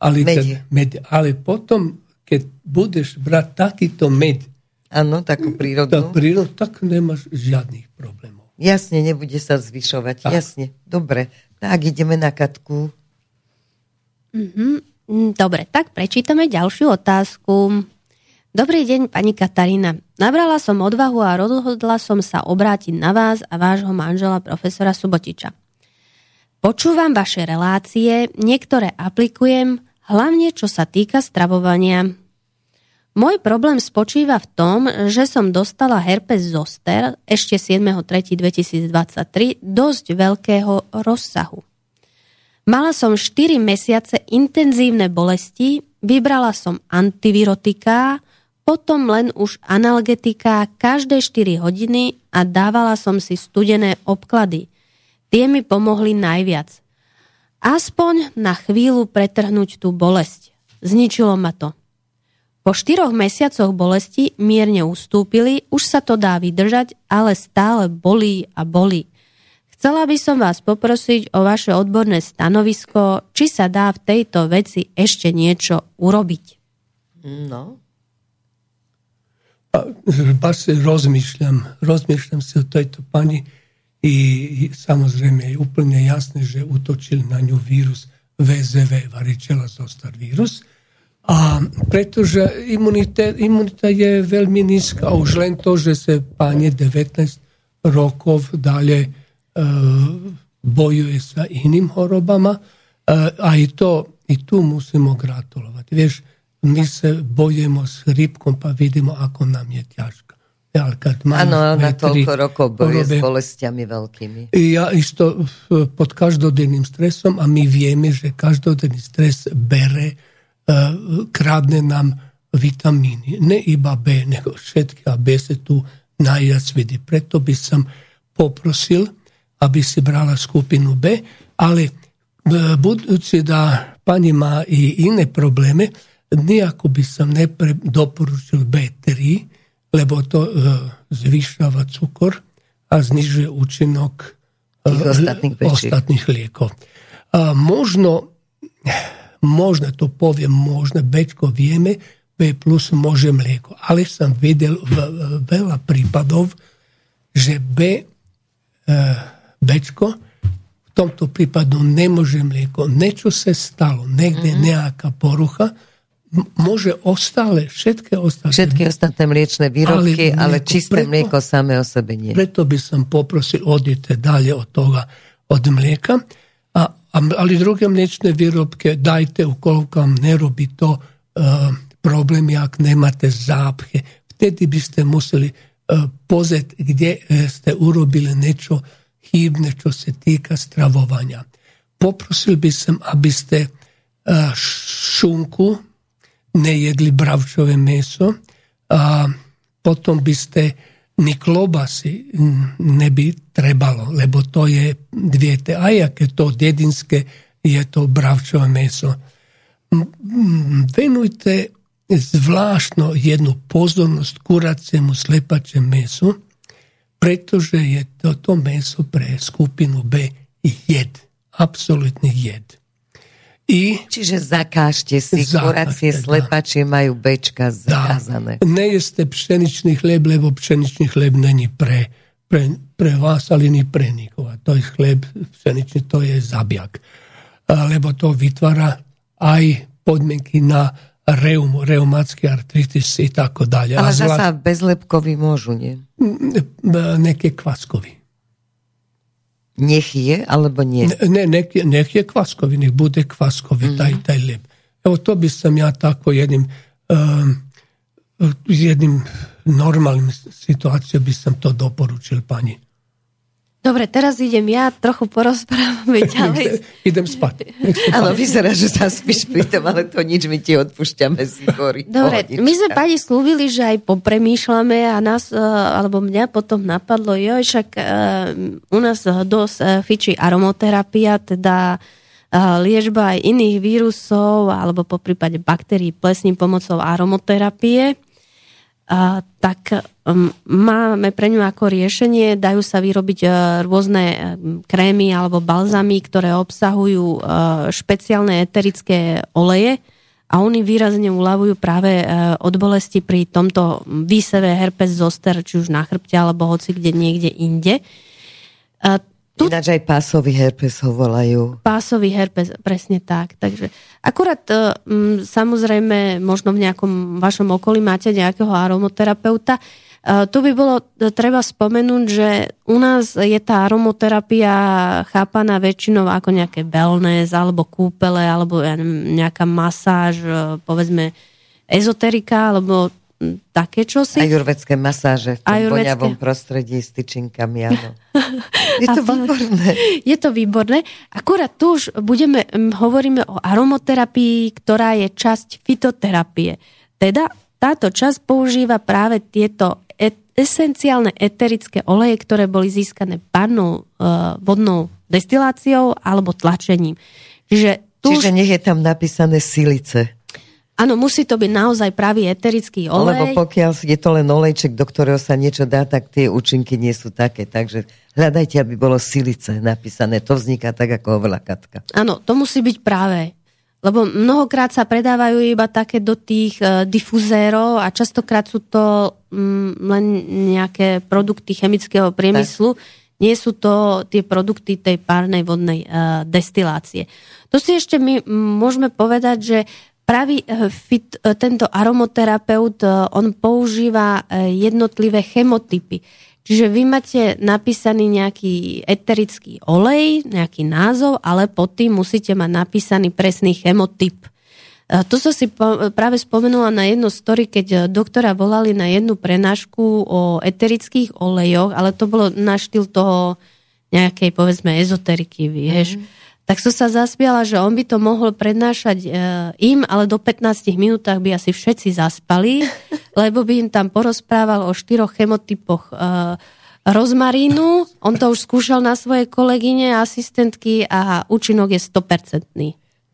Ale, med, ale potom keď budeš brať takýto med, Áno, takú prírodu. Tak, prírodu, tak nemáš žiadnych problémov. Jasne, nebude sa zvyšovať. Tak. Jasne, dobre. Tak ideme na Katku. Mm-hmm. Dobre, tak prečítame ďalšiu otázku. Dobrý deň, pani Katarína. Nabrala som odvahu a rozhodla som sa obrátiť na vás a vášho manžela profesora Subotiča. Počúvam vaše relácie, niektoré aplikujem, hlavne čo sa týka stravovania. Môj problém spočíva v tom, že som dostala herpes zoster ešte 7.3.2023 dosť veľkého rozsahu. Mala som 4 mesiace intenzívne bolesti, vybrala som antivirotiká, potom len už analgetiká každé 4 hodiny a dávala som si studené obklady. Tie mi pomohli najviac. Aspoň na chvíľu pretrhnúť tú bolesť. Zničilo ma to. Po štyroch mesiacoch bolesti mierne ustúpili, už sa to dá vydržať, ale stále bolí a bolí. Chcela by som vás poprosiť o vaše odborné stanovisko, či sa dá v tejto veci ešte niečo urobiť. No. rozmýšľam, rozmýšľam si o tejto pani i samozrejme je úplne jasné, že utočil na ňu vírus VZV, varičela zostar vírus, a pretože imunita, imunita je veľmi nízka. Už len to, že sa páne 19 rokov dále e, bojuje sa iným chorobama, e, aj to, i tu musíme gratulovať. Vieš, my sa bojujeme s chrípkom, pa vidíme, ako nám je ťažko. Áno, na toľko rokov bojuje s bolestiami veľkými. Ja isto pod každodenným stresom a my vieme, že každodenný stres bere E, kradne nám vitamíny. Ne iba B, nego všetky a B se tu najviac vidi. Preto by som poprosil, aby si brala skupinu B, ale e, budući da pani má i iné problémy, nejako by som nepre, doporučil B3, lebo to uh, zvyšáva cukor a znižuje účinok uh, ostatných, ostatných liekov. A možno, možno to poviem, možno Bčko vieme, B plus môže mlieko. Ale som videl v, v, veľa prípadov, že B, uh, Bčko v tomto prípadu nemôže mlieko. Niečo sa stalo, niekde mm-hmm. nejaká porucha, môže ostále, všetky ostatné... Všetky ostatné mliečne výrobky, ale, mlieko, ale čisté preto, mlieko samé o sebe nie. Preto by som poprosil, odjete dalje od toga, od mlijeka. A, ali druge mliječne výrobke dajte ukoliko vam ne robi to uh, problem, jak nemate zaphe. Vtedy biste museli uh, pozet gdje uh, ste urobili nečo hibne čo se tika stravovanja. Poprosil bi sam, abiste uh, šunku, nejedli bravčové meso a potom by ste ni klobasy by trebalo, lebo to je dviete. Aj aké to dedinské je to bravčové meso. Venujte zvláštno jednu pozornosť kuraciemu slepačem mesu, pretože je toto meso pre skupinu B jed. Absolutný jed. I Čiže zakážte si, kurácie slepačie majú bečka zakázané. Nejeste pšeničný chleb, lebo pšeničný chleb není pre, pre, pre vás, ale ni pre nikoho. To je chleb pšeničný, to je zabiak. Lebo to vytvára aj podmienky na reum, reumatský artritis i tako dalje. Ale zasa bezlepkovi môžu, nie? Neke kvaskovi. Nech je, alebo nie? Ne, nech, je, nech je kvaskový, nech bude kvaskový mm. taj, taj lep. Evo to by som ja tako jednim, um, jednim normálnym situáciou by som to doporučil pani. Dobre, teraz idem ja, trochu porozprávame *laughs* ďalej. idem spať. *laughs* Áno, vyzerá, že sa spíš pri tom, ale to nič, my ti odpúšťame si hory. Dobre, Pohodička. my sme pani slúbili, že aj popremýšľame a nás, e, alebo mňa potom napadlo, jo, však uh, u nás dosť uh, fičí aromoterapia, teda liečba aj iných vírusov alebo po prípade baktérií plesním pomocou aromoterapie tak um, máme pre ňu ako riešenie, dajú sa vyrobiť uh, rôzne um, krémy alebo balzamy, ktoré obsahujú uh, špeciálne eterické oleje a oni výrazne uľavujú práve uh, od bolesti pri tomto výseve herpes zoster, či už na chrbte alebo hoci kde niekde inde. Tu... Ináč aj pásový herpes ho volajú. Pásový herpes, presne tak. Takže akurát um, samozrejme možno v nejakom vašom okolí máte nejakého aromoterapeuta. Uh, tu by bolo treba spomenúť, že u nás je tá aromoterapia chápaná väčšinou ako nejaké wellness alebo kúpele alebo nejaká masáž, povedzme ezoterika alebo také čosi. Ajurvedské masáže v tom Ajurvedské... voňavom prostredí s tyčinkami, áno. *laughs* Je to výborné. Je to výborné. Akurát tu už budeme, hovoríme o aromoterapii, ktorá je časť fitoterapie. Teda táto časť používa práve tieto esenciálne eterické oleje, ktoré boli získané parnou uh, vodnou destiláciou alebo tlačením. Čiže, tu Čiže nech je tam napísané silice. Áno, musí to byť naozaj pravý eterický olej. Lebo pokiaľ je to len olejček, do ktorého sa niečo dá, tak tie účinky nie sú také. Takže hľadajte, aby bolo silice napísané. To vzniká tak, ako hovorila Katka. Áno, to musí byť práve. Lebo mnohokrát sa predávajú iba také do tých uh, difuzérov a častokrát sú to um, len nejaké produkty chemického priemyslu. Tak. Nie sú to tie produkty tej párnej vodnej uh, destilácie. To si ešte my môžeme povedať, že Pravý eh, fit, eh, tento aromoterapeut, eh, on používa jednotlivé chemotypy. Čiže vy máte napísaný nejaký eterický olej, nejaký názov, ale pod tým musíte mať napísaný presný chemotyp. To som si práve spomenula na jedno story, keď doktora volali na jednu prenášku o eterických olejoch, ale to bolo na štýl toho nejakej, povedzme, ezoteriky, vieš. Mm-hmm tak som sa zaspiala, že on by to mohol prednášať e, im, ale do 15 minútach by asi všetci zaspali, *laughs* lebo by im tam porozprával o štyroch chemotypoch e, rozmarínu. On to už skúšal na svoje kolegyne asistentky a účinok je 100%.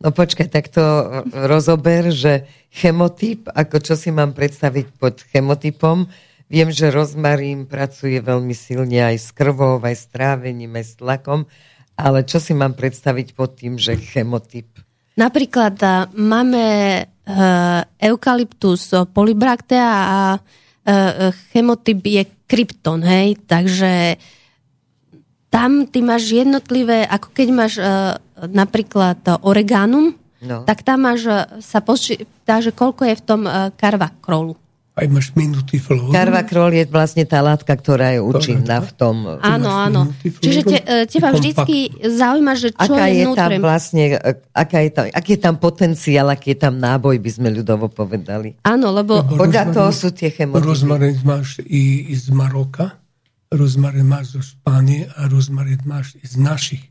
No počkaj, tak to rozober, že chemotyp, ako čo si mám predstaviť pod chemotypom, viem, že rozmarín pracuje veľmi silne aj s krvou, aj s trávením, aj s tlakom, ale čo si mám predstaviť pod tým, že chemotyp? Napríklad máme e, eukalyptus polybraktea a chemotyp je krypton, hej, takže tam ty máš jednotlivé, ako keď máš napríklad oregánum, no. tak tam máš, sa počíta, že koľko je v tom karvakrolu aj máš minúty flóru. Karvakrol je vlastne tá látka, ktorá je účinná v tom. Áno, áno. Čiže te, e, teba vždycky zaujíma, že čo aká je, je tam vlastne, e, aká je tam, aký je tam potenciál, aký je tam náboj, by sme ľudovo povedali. Áno, lebo... lebo Podľa toho sú tie chemotypy. Rozmarín máš i, i z Maroka, rozmarín máš zo Špánie a rozmarín máš i z našich.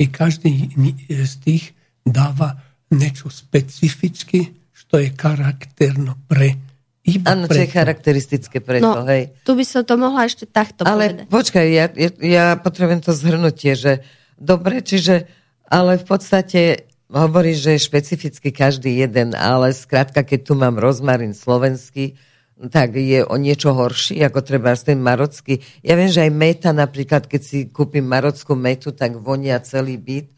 I každý z tých dáva niečo specificky, čo je charakterno pre iba Áno, čo je charakteristické pre no, to, hej. Tu by som to mohla ešte takto ale povedať. počkaj, ja, ja, ja potrebujem to zhrnutie, že dobre, čiže, ale v podstate hovoríš, že je špecificky každý jeden, ale skrátka, keď tu mám rozmarín slovenský, tak je o niečo horší, ako treba ten marocký. Ja viem, že aj meta napríklad, keď si kúpim marockú metu, tak vonia celý byt.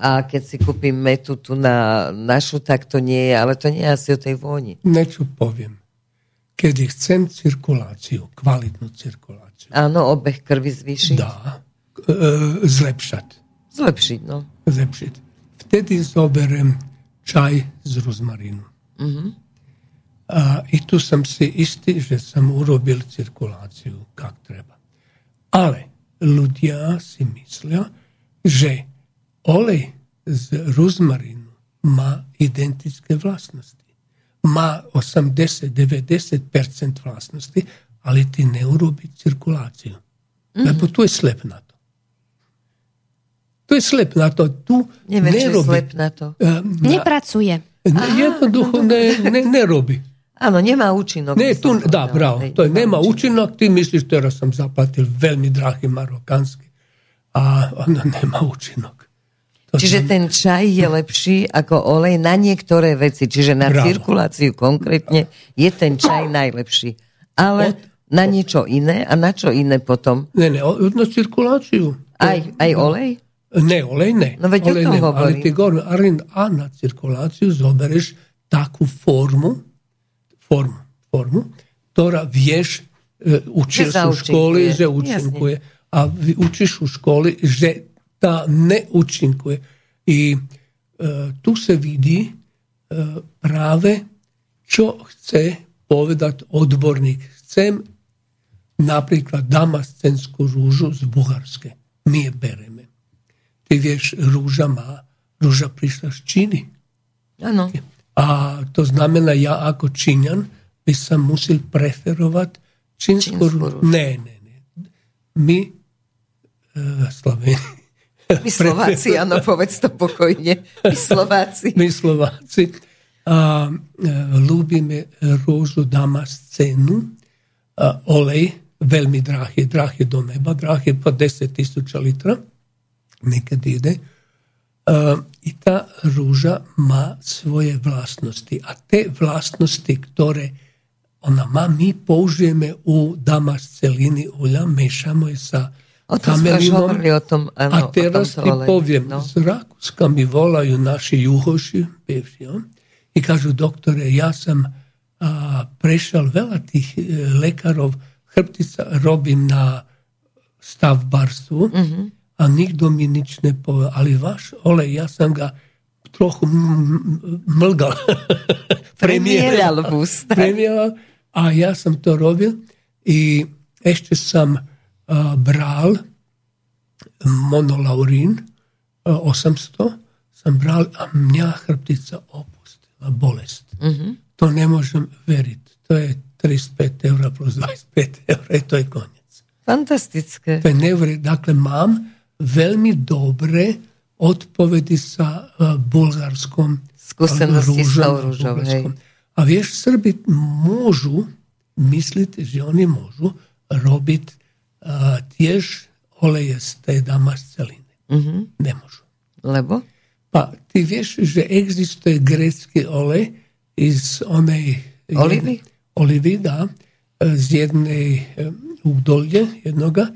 A keď si kúpim metu tu na našu, tak to nie je, ale to nie je asi o tej vôni. Niečo poviem kedy chcem cirkuláciu, kvalitnú cirkuláciu. Áno, obeh krvi zvýšiť. Dá, e, zlepšať. Zlepšiť, no. Zlepšiť. Vtedy zoberem čaj z rozmarínu. Uh-huh. A i tu som si istý, že som urobil cirkuláciu, kak treba. Ale ľudia si myslia, že olej z rozmarínu má identické vlastnosti ma 80-90% vlasnosti, ali ti ne urobi cirkulaciju. Mm -hmm. tu je slep na to. To je slep na to. Tu je ne robi. Slep na to. E, ne pracuje. Ne, jedno duho ne, ne, ne robi. Ano, nema učinog. Ne, tu, da, bravo. To je, nema učinog, ti misliš, teraz sam zaplatil veľmi drahi marokanski, a ono nema učinog. Čiže ten čaj je lepší ako olej na niektoré veci. Čiže na Bravo. cirkuláciu konkrétne je ten čaj najlepší. Ale na niečo iné a na čo iné potom? Ne, ne, na cirkuláciu. Aj, aj olej? Ne, olej ne. No veď olej o tom ne, hovorím. Ale ty govorím, a na cirkuláciu zobereš takú formu, formu, formu, ktorá vieš, e, učíš u školi, že účinkuje. A učíš u školi, že tá neúčinkuje. I e, tu se vidí e, práve, čo chce povedať odborník. Chcem napríklad damascenskú rúžu z Bulharske. My je bereme. Ty vieš, rúža má, rúža prišla z Číny. Áno. A to znamená, ja ako Číňan by sa musel preferovať čínsku rúžu. Ne, ne, ne. My, e, Sloveni, my Slováci, *laughs* áno, povedz to pokojne. My Slováci. My Slováci. A, e, ľúbime róžu damascenu, olej, veľmi drahý, drahý do neba, drahý po 10 tisíc litra, nekedy ide. A, I tá rúža má svoje vlastnosti. A te vlastnosti, ktoré ona má, my použijeme u damasceliny ulja, mešamo je sa O tom govorili, o tom, ano, a teraz ti povijem, no. z Rakuska mi volaju naši juhoši, pevši, on, i kažu, doktore, ja sam a, prešal vela tih e, lekarov, hrptica robim na stavbarstvu, mm -hmm. a nikdo mi nič ne pove, ali vaš olej, ja sam ga trochu mlgal. *laughs* premijeral, premijeral, a ja sam to robil i ešte sam bral monolaurín 800, som bral a mňa chrbtica opustila bolest. Mm-hmm. To nemôžem veriť. To je 35 eur plus 25 eur, to je koniec. Fantastické. To je neveriť. Dakle, mám veľmi dobré odpovedy sa v bulgarskom skúsenosti s. A vieš, Srbi môžu myslieť, že oni môžu robiť tiež oleje z tej damasceliny. Mm-hmm. Nemôžu. Lebo? Pa ti vieš, že existuje grecký olej iz onej... Olivy? Olivy, da. Z jednej údolje jednoga,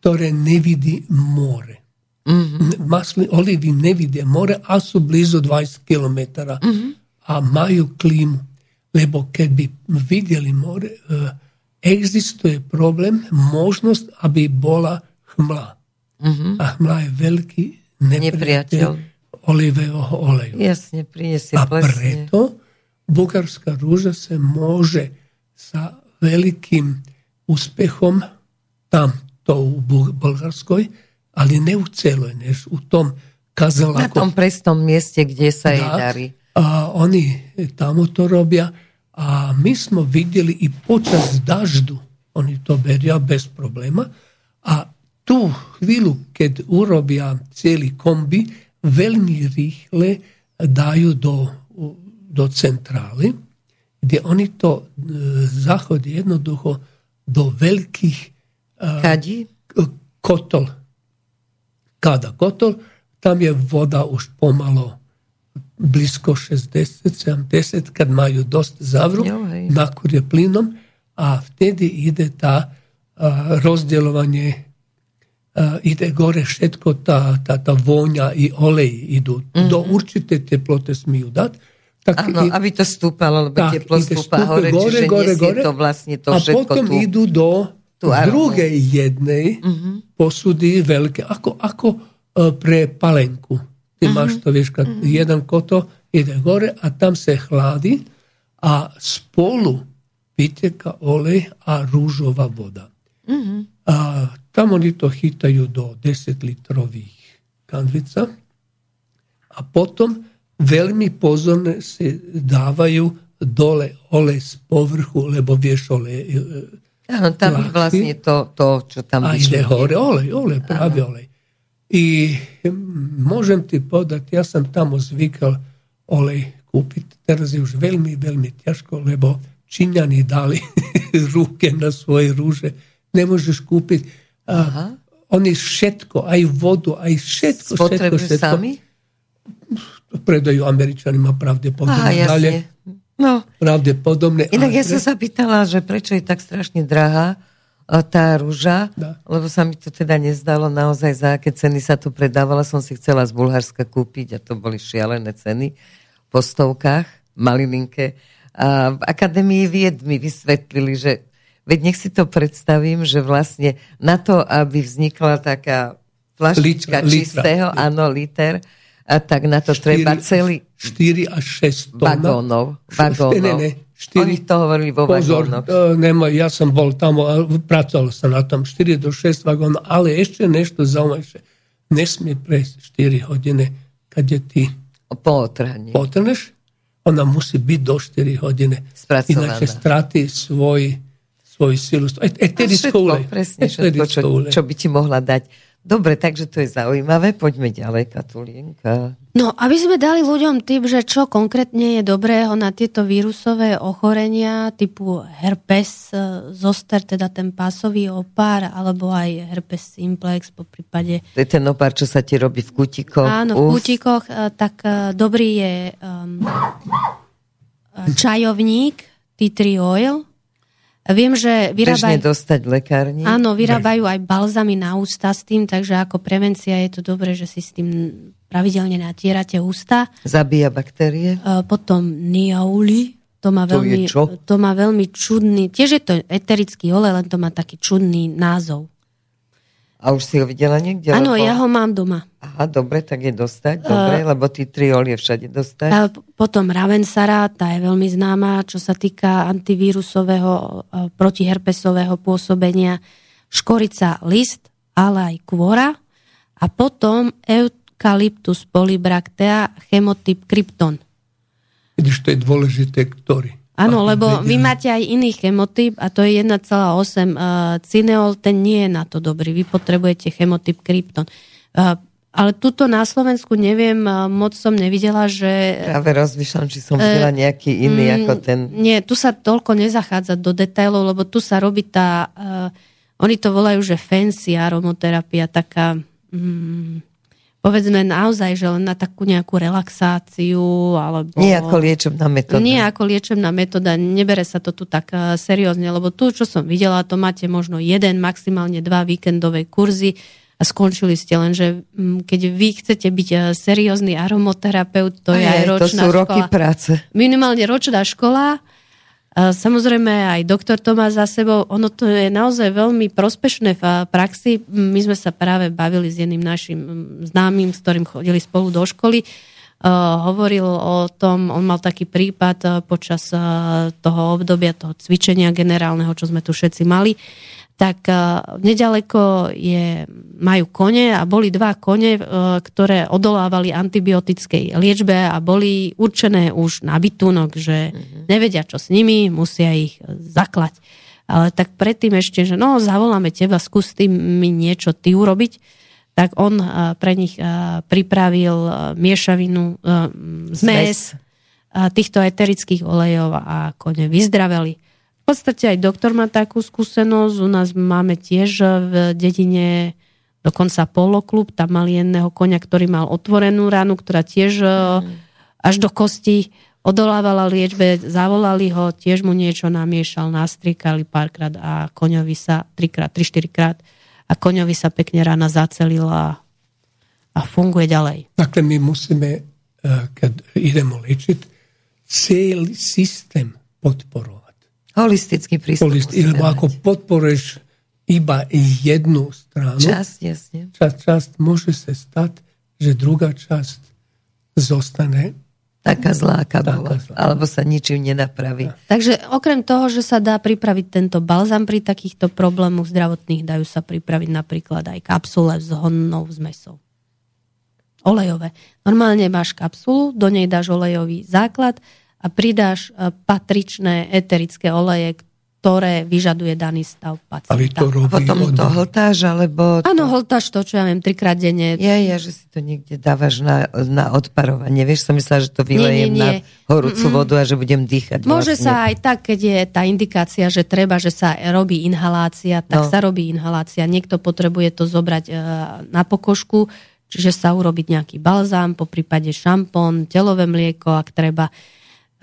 ktoré nevidí more. Mm-hmm. Masli olivy nevidie more, a sú blizu 20 km mm-hmm. a majú klímu. Lebo keď by videli more, existuje problém, možnosť, aby bola hmla. Mm-hmm. A hmla je veľký nepriateľ olivového oleju. Jasne, prinesie A plesne. preto bulgarská rúža sa môže sa veľkým úspechom tam, tou bulgarskoj, ale ne u celoj, než u tom kazaláku. Na tom prestom mieste, kde sa jej darí. A oni tamo to robia a my smo vidjeli i počas daždu, oni to beria bez problema, a tu chvíľu, keď urobia cijeli kombi, veľmi rýchle dajú do, do centrály, gdje oni to e, zahodí jednoducho do veľkých Kadi? kotol. Kada kotol, tam je voda už pomalo blisko 60-70, kad majú dosť zavru, nakurje plinom, a vtedy ide tá uh, rozdjelovanie uh, ide gore všetko, tá, tá, tá vôňa i olej idú. Mm-hmm. Do určité teploty smiju dať. Tak Áno, aby to stúpalo, lebo tak, teplo stúpa hore, gore, čiže gore, gore, to vlastne to a všetko potom tu, idú do tu druhej jednej mm-hmm. posudy veľké, ako, ako uh, pre palenku. ti mhm. imaš uh-huh. to viš kad mm-hmm. jedan koto ide gore, a tam se hladi, a spolu polu pite ka olej, a ružova voda. Mm-hmm. A, tam oni to hitaju do 10 litrovih kandvica, a potom velmi pozorne se davaju dole olej s povrhu, lebo vješ olej Ano, e, tam vlastne to, to, čo tam A ide hore olej, olej, pravi olej. I môžem ti povedať, ja som tam zvykal olej kúpiť. Teraz je už veľmi, veľmi ťažko, lebo Číňani dali *laughs* ruke na svoje rúže. Nemôžeš kúpiť. A oni všetko, aj vodu, aj všetko, všetko, všetko. sami? Predajú Američanima pravdepodobne. Aha, jasne. No. Pravdepodobne. Inak ja som sa pýtala, že prečo je tak strašne drahá tá rúža, da. lebo sa mi to teda nezdalo naozaj, za aké ceny sa tu predávala. Som si chcela z Bulharska kúpiť a to boli šialené ceny po stovkách, malilinke. A v Akadémii vied mi vysvetlili, že veď nech si to predstavím, že vlastne na to, aby vznikla taká flaštička litra, čistého, litra. áno, liter, a tak na to 4, treba celý... 4 až 6 tón. Vagónov. vagónov. *laughs* Ne, ne, 4, Oni to hovorili vo pozor, vagónoch. Nema, ja som bol tam, pracoval som na tom 4 do 6 vagónov, ale ešte nešto zaujímavé. Nesmie prejsť 4 hodiny, je ty potrhneš, ona musí byť do 4 hodiny. Spracovaná. Ináče stratí svoj, svoj silu. Eterickú olej. Presne všetko, čo, čo by ti mohla dať. Dobre, takže to je zaujímavé. Poďme ďalej, Katulienka. No, aby sme dali ľuďom tip, že čo konkrétne je dobrého na tieto vírusové ochorenia typu herpes zoster, teda ten pásový opár, alebo aj herpes simplex po prípade... To je ten opár, čo sa ti robí v kutikoch. Áno, v kutikoch. Eh, tak eh, dobrý je um, čajovník, tea tree oil, Viem, že vyrábajú... dostať lekárni. Áno, vyrábajú aj balzamy na ústa s tým, takže ako prevencia je to dobré, že si s tým pravidelne natierate ústa. Zabíja baktérie. Potom niauli, to má, to veľmi, to má veľmi čudný, tiež je to eterický olej, len to má taký čudný názov. A už si ho videla niekde? Áno, lebo... ja ho mám doma. Aha, dobre, tak je dostať, dobre, uh, lebo tí triol je všade dostať. A potom Ravensara, tá je veľmi známa, čo sa týka antivírusového, uh, protiherpesového pôsobenia. Škorica list, ale aj kvora. A potom Eucalyptus polybractea, chemotyp krypton. Vidíš, to je dôležité, ktorý. Áno, lebo vy máte aj iný chemotyp a to je 1,8 uh, cineol, ten nie je na to dobrý. Vy potrebujete chemotyp krypton. Uh, ale tuto na Slovensku neviem, uh, moc som nevidela, že... Práve rozmýšľam, či som videla nejaký iný mm, ako ten... Nie, tu sa toľko nezachádza do detailov, lebo tu sa robí tá... Uh, oni to volajú, že fancy aromoterapia, taká... Mm, povedzme naozaj, že len na takú nejakú relaxáciu, alebo... Nie ako liečebná metóda. Nie ako liečebná metóda, nebere sa to tu tak uh, seriózne, lebo tu, čo som videla, to máte možno jeden, maximálne dva víkendové kurzy a skončili ste len, že mm, keď vy chcete byť uh, seriózny aromoterapeut, to aj, je aj ročná to sú škola. roky práce. Minimálne ročná škola, Samozrejme aj doktor to má za sebou. Ono to je naozaj veľmi prospešné v praxi. My sme sa práve bavili s jedným našim známym, s ktorým chodili spolu do školy. hovoril o tom, on mal taký prípad počas toho obdobia, toho cvičenia generálneho, čo sme tu všetci mali tak e, nedaleko je, majú kone a boli dva kone, e, ktoré odolávali antibiotickej liečbe a boli určené už na bytunok, že mm-hmm. nevedia, čo s nimi, musia ich zaklať. Ale tak predtým ešte, že no, zavoláme teba, skús tým mi niečo ty urobiť, tak on e, pre nich pripravil miešavinu, zmes týchto eterických olejov a kone vyzdraveli. V podstate aj doktor má takú skúsenosť. U nás máme tiež v dedine dokonca poloklub. Tam mali jedného konia, ktorý mal otvorenú ránu, ktorá tiež mm. až do kosti odolávala liečbe, zavolali ho, tiež mu niečo namiešal, nastrikali párkrát a koňovi sa trikrát, tri, štyrikrát a koňovi sa pekne rána zacelila a funguje ďalej. Takhle my musíme, eh, keď ideme liečiť, celý systém podporovať. Holistický prístup. Holistický, lebo ako podporuješ iba jednu stranu, časť, jasne. Časť, časť môže sa stať, že druhá časť zostane taká zlá, aká bola. Alebo sa ničím nenapraví. Takže okrem toho, že sa dá pripraviť tento balzam pri takýchto problémoch zdravotných, dajú sa pripraviť napríklad aj kapsule s honnou zmesou. Olejové. Normálne máš kapsulu, do nej dáš olejový základ, a pridáš e, patričné eterické oleje, ktoré vyžaduje daný stav pacienta. Ale to robí Potom od... to hltáš, alebo... To... Áno, hltáš to, čo ja viem, trikrát denne. Ja, ja, že si to niekde dávaš na, na odparovanie. Vieš, som myslela, že to vylejem nie, nie, nie. na horúcu Mm-mm. vodu a že budem dýchať. Môže vlastne. sa aj tak, keď je tá indikácia, že treba, že sa robí inhalácia, tak no. sa robí inhalácia. Niekto potrebuje to zobrať uh, na pokožku, čiže sa urobiť nejaký balzám, po prípade šampón, telové mlieko, ak treba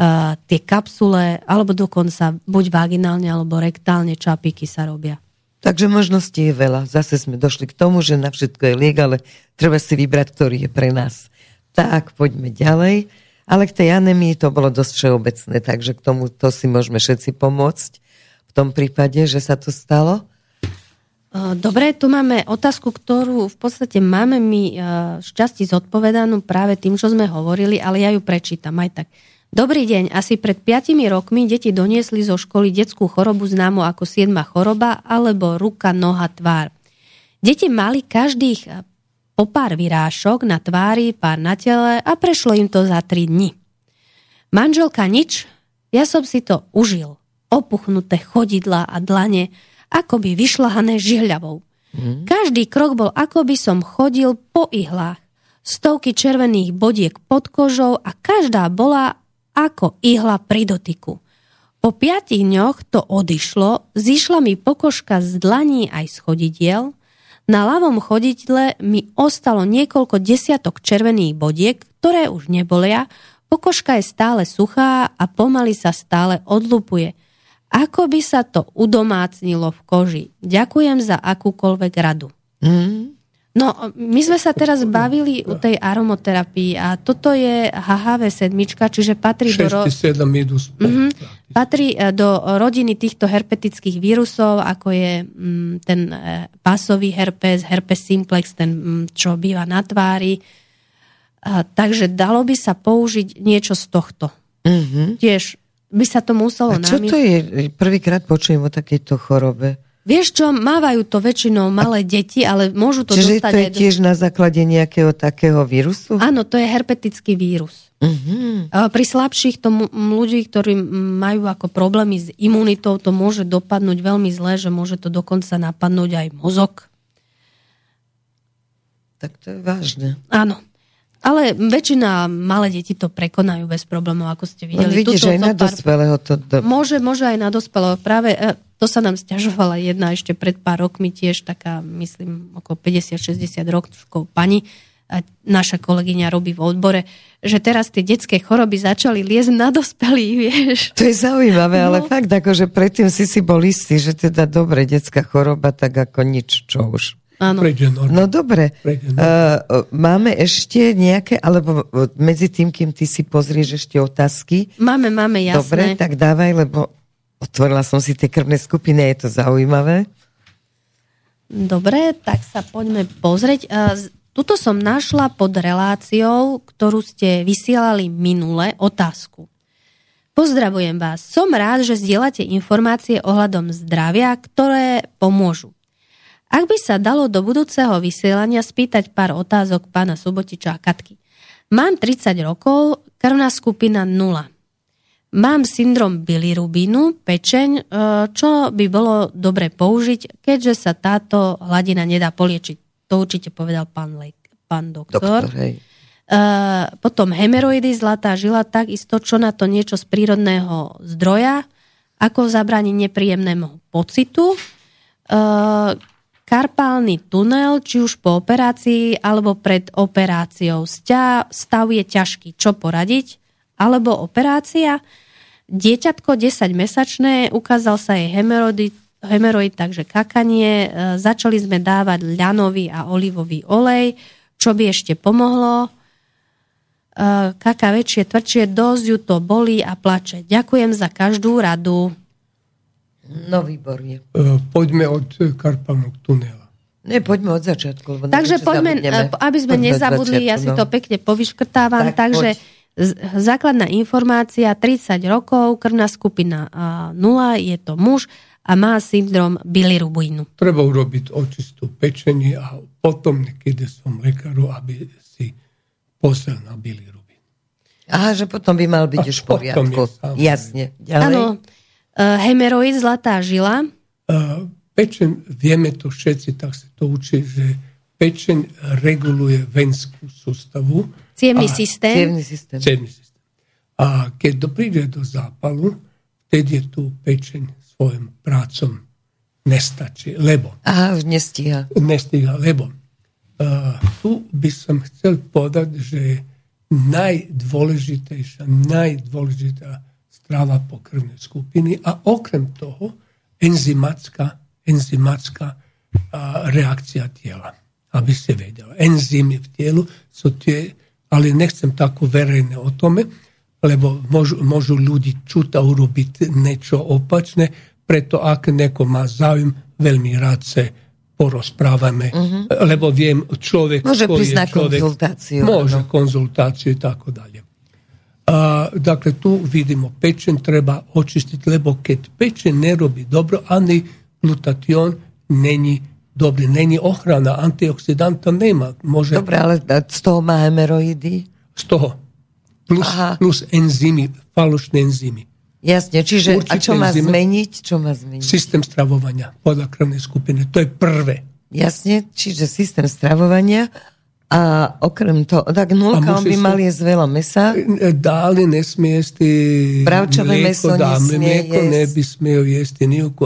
uh, tie kapsule, alebo dokonca buď vaginálne, alebo rektálne čapiky sa robia. Takže možností je veľa. Zase sme došli k tomu, že na všetko je liek, ale treba si vybrať, ktorý je pre nás. Tak, poďme ďalej. Ale k tej anemii to bolo dosť všeobecné, takže k tomu to si môžeme všetci pomôcť. V tom prípade, že sa to stalo. Dobre, tu máme otázku, ktorú v podstate máme my šťastí zodpovedanú práve tým, čo sme hovorili, ale ja ju prečítam aj tak. Dobrý deň, asi pred 5 rokmi deti doniesli zo školy detskú chorobu známu ako siedma choroba alebo ruka, noha, tvár. Deti mali každých eh, po pár vyrášok na tvári, pár na tele a prešlo im to za 3 dni. Manželka nič, ja som si to užil. Opuchnuté chodidla a dlane, ako by vyšľahané žihľavou. Mm. Každý krok bol, ako by som chodil po ihlách. Stovky červených bodiek pod kožou a každá bola ako ihla pri dotyku. Po piatich dňoch to odišlo, zišla mi pokožka z dlaní aj z chodidiel, na ľavom chodidle mi ostalo niekoľko desiatok červených bodiek, ktoré už nebolia, pokožka je stále suchá a pomaly sa stále odlupuje. Ako by sa to udomácnilo v koži? Ďakujem za akúkoľvek radu. Mm. No, my sme sa teraz bavili u tej aromoterapii a toto je HHV sedmička, čiže patrí 6, do... Ro... 7 idú mm-hmm, patrí e, do rodiny týchto herpetických vírusov, ako je mm, ten e, pásový herpes, herpes simplex, ten, mm, čo býva na tvári. A, takže dalo by sa použiť niečo z tohto. Mm-hmm. Tiež by sa to muselo... A čo nami... to je? Prvýkrát počujem o takejto chorobe. Vieš čo, mávajú to väčšinou malé deti, ale môžu to Čiže dostať... to je aj tiež na základe nejakého takého vírusu? Áno, to je herpetický vírus. Uh-huh. Pri slabších to ľudí, ktorí majú ako problémy s imunitou, to môže dopadnúť veľmi zle, že môže to dokonca napadnúť aj mozog. Tak to je vážne. Áno. Ale väčšina malé deti to prekonajú bez problémov, ako ste videli. No, vidíš, aj na dospelého to... Do... Môže, môže aj na dospelého. Práve e, to sa nám stiažovala jedna ešte pred pár rokmi tiež taká, myslím, okolo 50-60 rokov pani. a naša kolegyňa robí v odbore, že teraz tie detské choroby začali liezť na dospelých, *laughs* vieš. To je zaujímavé, no. ale fakt, akože predtým si si bol istý, že teda dobre, detská choroba, tak ako nič, čo už. Áno. No dobre. Uh, máme ešte nejaké, alebo medzi tým, kým ty si pozrieš ešte otázky. Máme, máme, jasné. Dobre, tak dávaj, lebo otvorila som si tie krvné skupiny, je to zaujímavé. Dobre, tak sa poďme pozrieť. Uh, tuto som našla pod reláciou, ktorú ste vysielali minule, otázku. Pozdravujem vás. Som rád, že zdieľate informácie ohľadom zdravia, ktoré pomôžu. Ak by sa dalo do budúceho vysielania spýtať pár otázok pána Subotiča a Katky. Mám 30 rokov, krvná skupina 0. Mám syndrom bilirubínu, pečeň, e, čo by bolo dobre použiť, keďže sa táto hladina nedá poliečiť. To určite povedal pán, lek, pán doktor. doktor hej. Uh, potom hemeroidy, zlatá žila, takisto čo na to niečo z prírodného zdroja, ako zabrániť nepríjemnému pocitu. Karpálny tunel, či už po operácii alebo pred operáciou. Stav je ťažký. Čo poradiť? Alebo operácia? Dieťatko 10-mesačné, ukázal sa jej hemeroid, hemeroid, takže kakanie. E, začali sme dávať ľanový a olivový olej, čo by ešte pomohlo. E, kaká väčšie, tvrdšie, dosť ju to bolí a plače. Ďakujem za každú radu. No výborne. E, poďme od karpalnog tunela. Ne, poďme od začiatku. Lebo takže poďme, zabudneme. aby sme poďme nezabudli, začiatku, ja si no. to pekne povyškrtávam, tak, takže poď. základná informácia, 30 rokov, krvná skupina 0, je to muž a má syndrom bilirubínu. Treba urobiť očistú pečenie a potom niekedy som lekáru, aby si pozrel na bilirubín. Aha, že potom by mal byť a už v poriadku. Jasne. Ďalej. Uh, hemeroid, zlatá žila. Uh, pečen, vieme to všetci, tak sa to učí, že pečen reguluje venskú sústavu. Cievný systém. Cievný systém. Cievný systém. A keď to príde do zápalu, vtedy je tu pečeň svojim prácom nestačí, lebo... Aha, už nestíha. Nestíha, lebo uh, tu by som chcel povedať, že najdôležitejšia, najdôležitejšia správa pokrvnej skupiny a okrem toho enzymatická, enzymatická reakcia tela. Aby ste vedeli. Enzymy v telu sú tie, ale nechcem tako verejne o tome, lebo môžu, môžu ľudí čuť a urobiť niečo opačné, preto ak neko má záujem, veľmi rád sa porozprávame, uh-huh. lebo viem, človek... Môže prísť na konzultáciu. Môže no. konzultáciu i tako dalje. A, dakle, tu vidimo pečen treba očistiti, lebo keď pečen ne robi dobro, ani glutation není dobri, není ochrana, antioksidanta nema. Može... Dobre, ale z toho má hemeroidy? Z toho. Plus, plus enzimy, falošné enzymy. Jasne, čiže Určite a čo má enzymy, zmeniť? Čo má zmeniť? Systém stravovania podľa krvnej skupiny. To je prvé. Jasne, čiže systém stravovania a okrem toho, tak nulka, on by mal jesť veľa mesa. Dáli nesmie jesť Bravčové meso nesmie mlieko jesť. neby smel jesť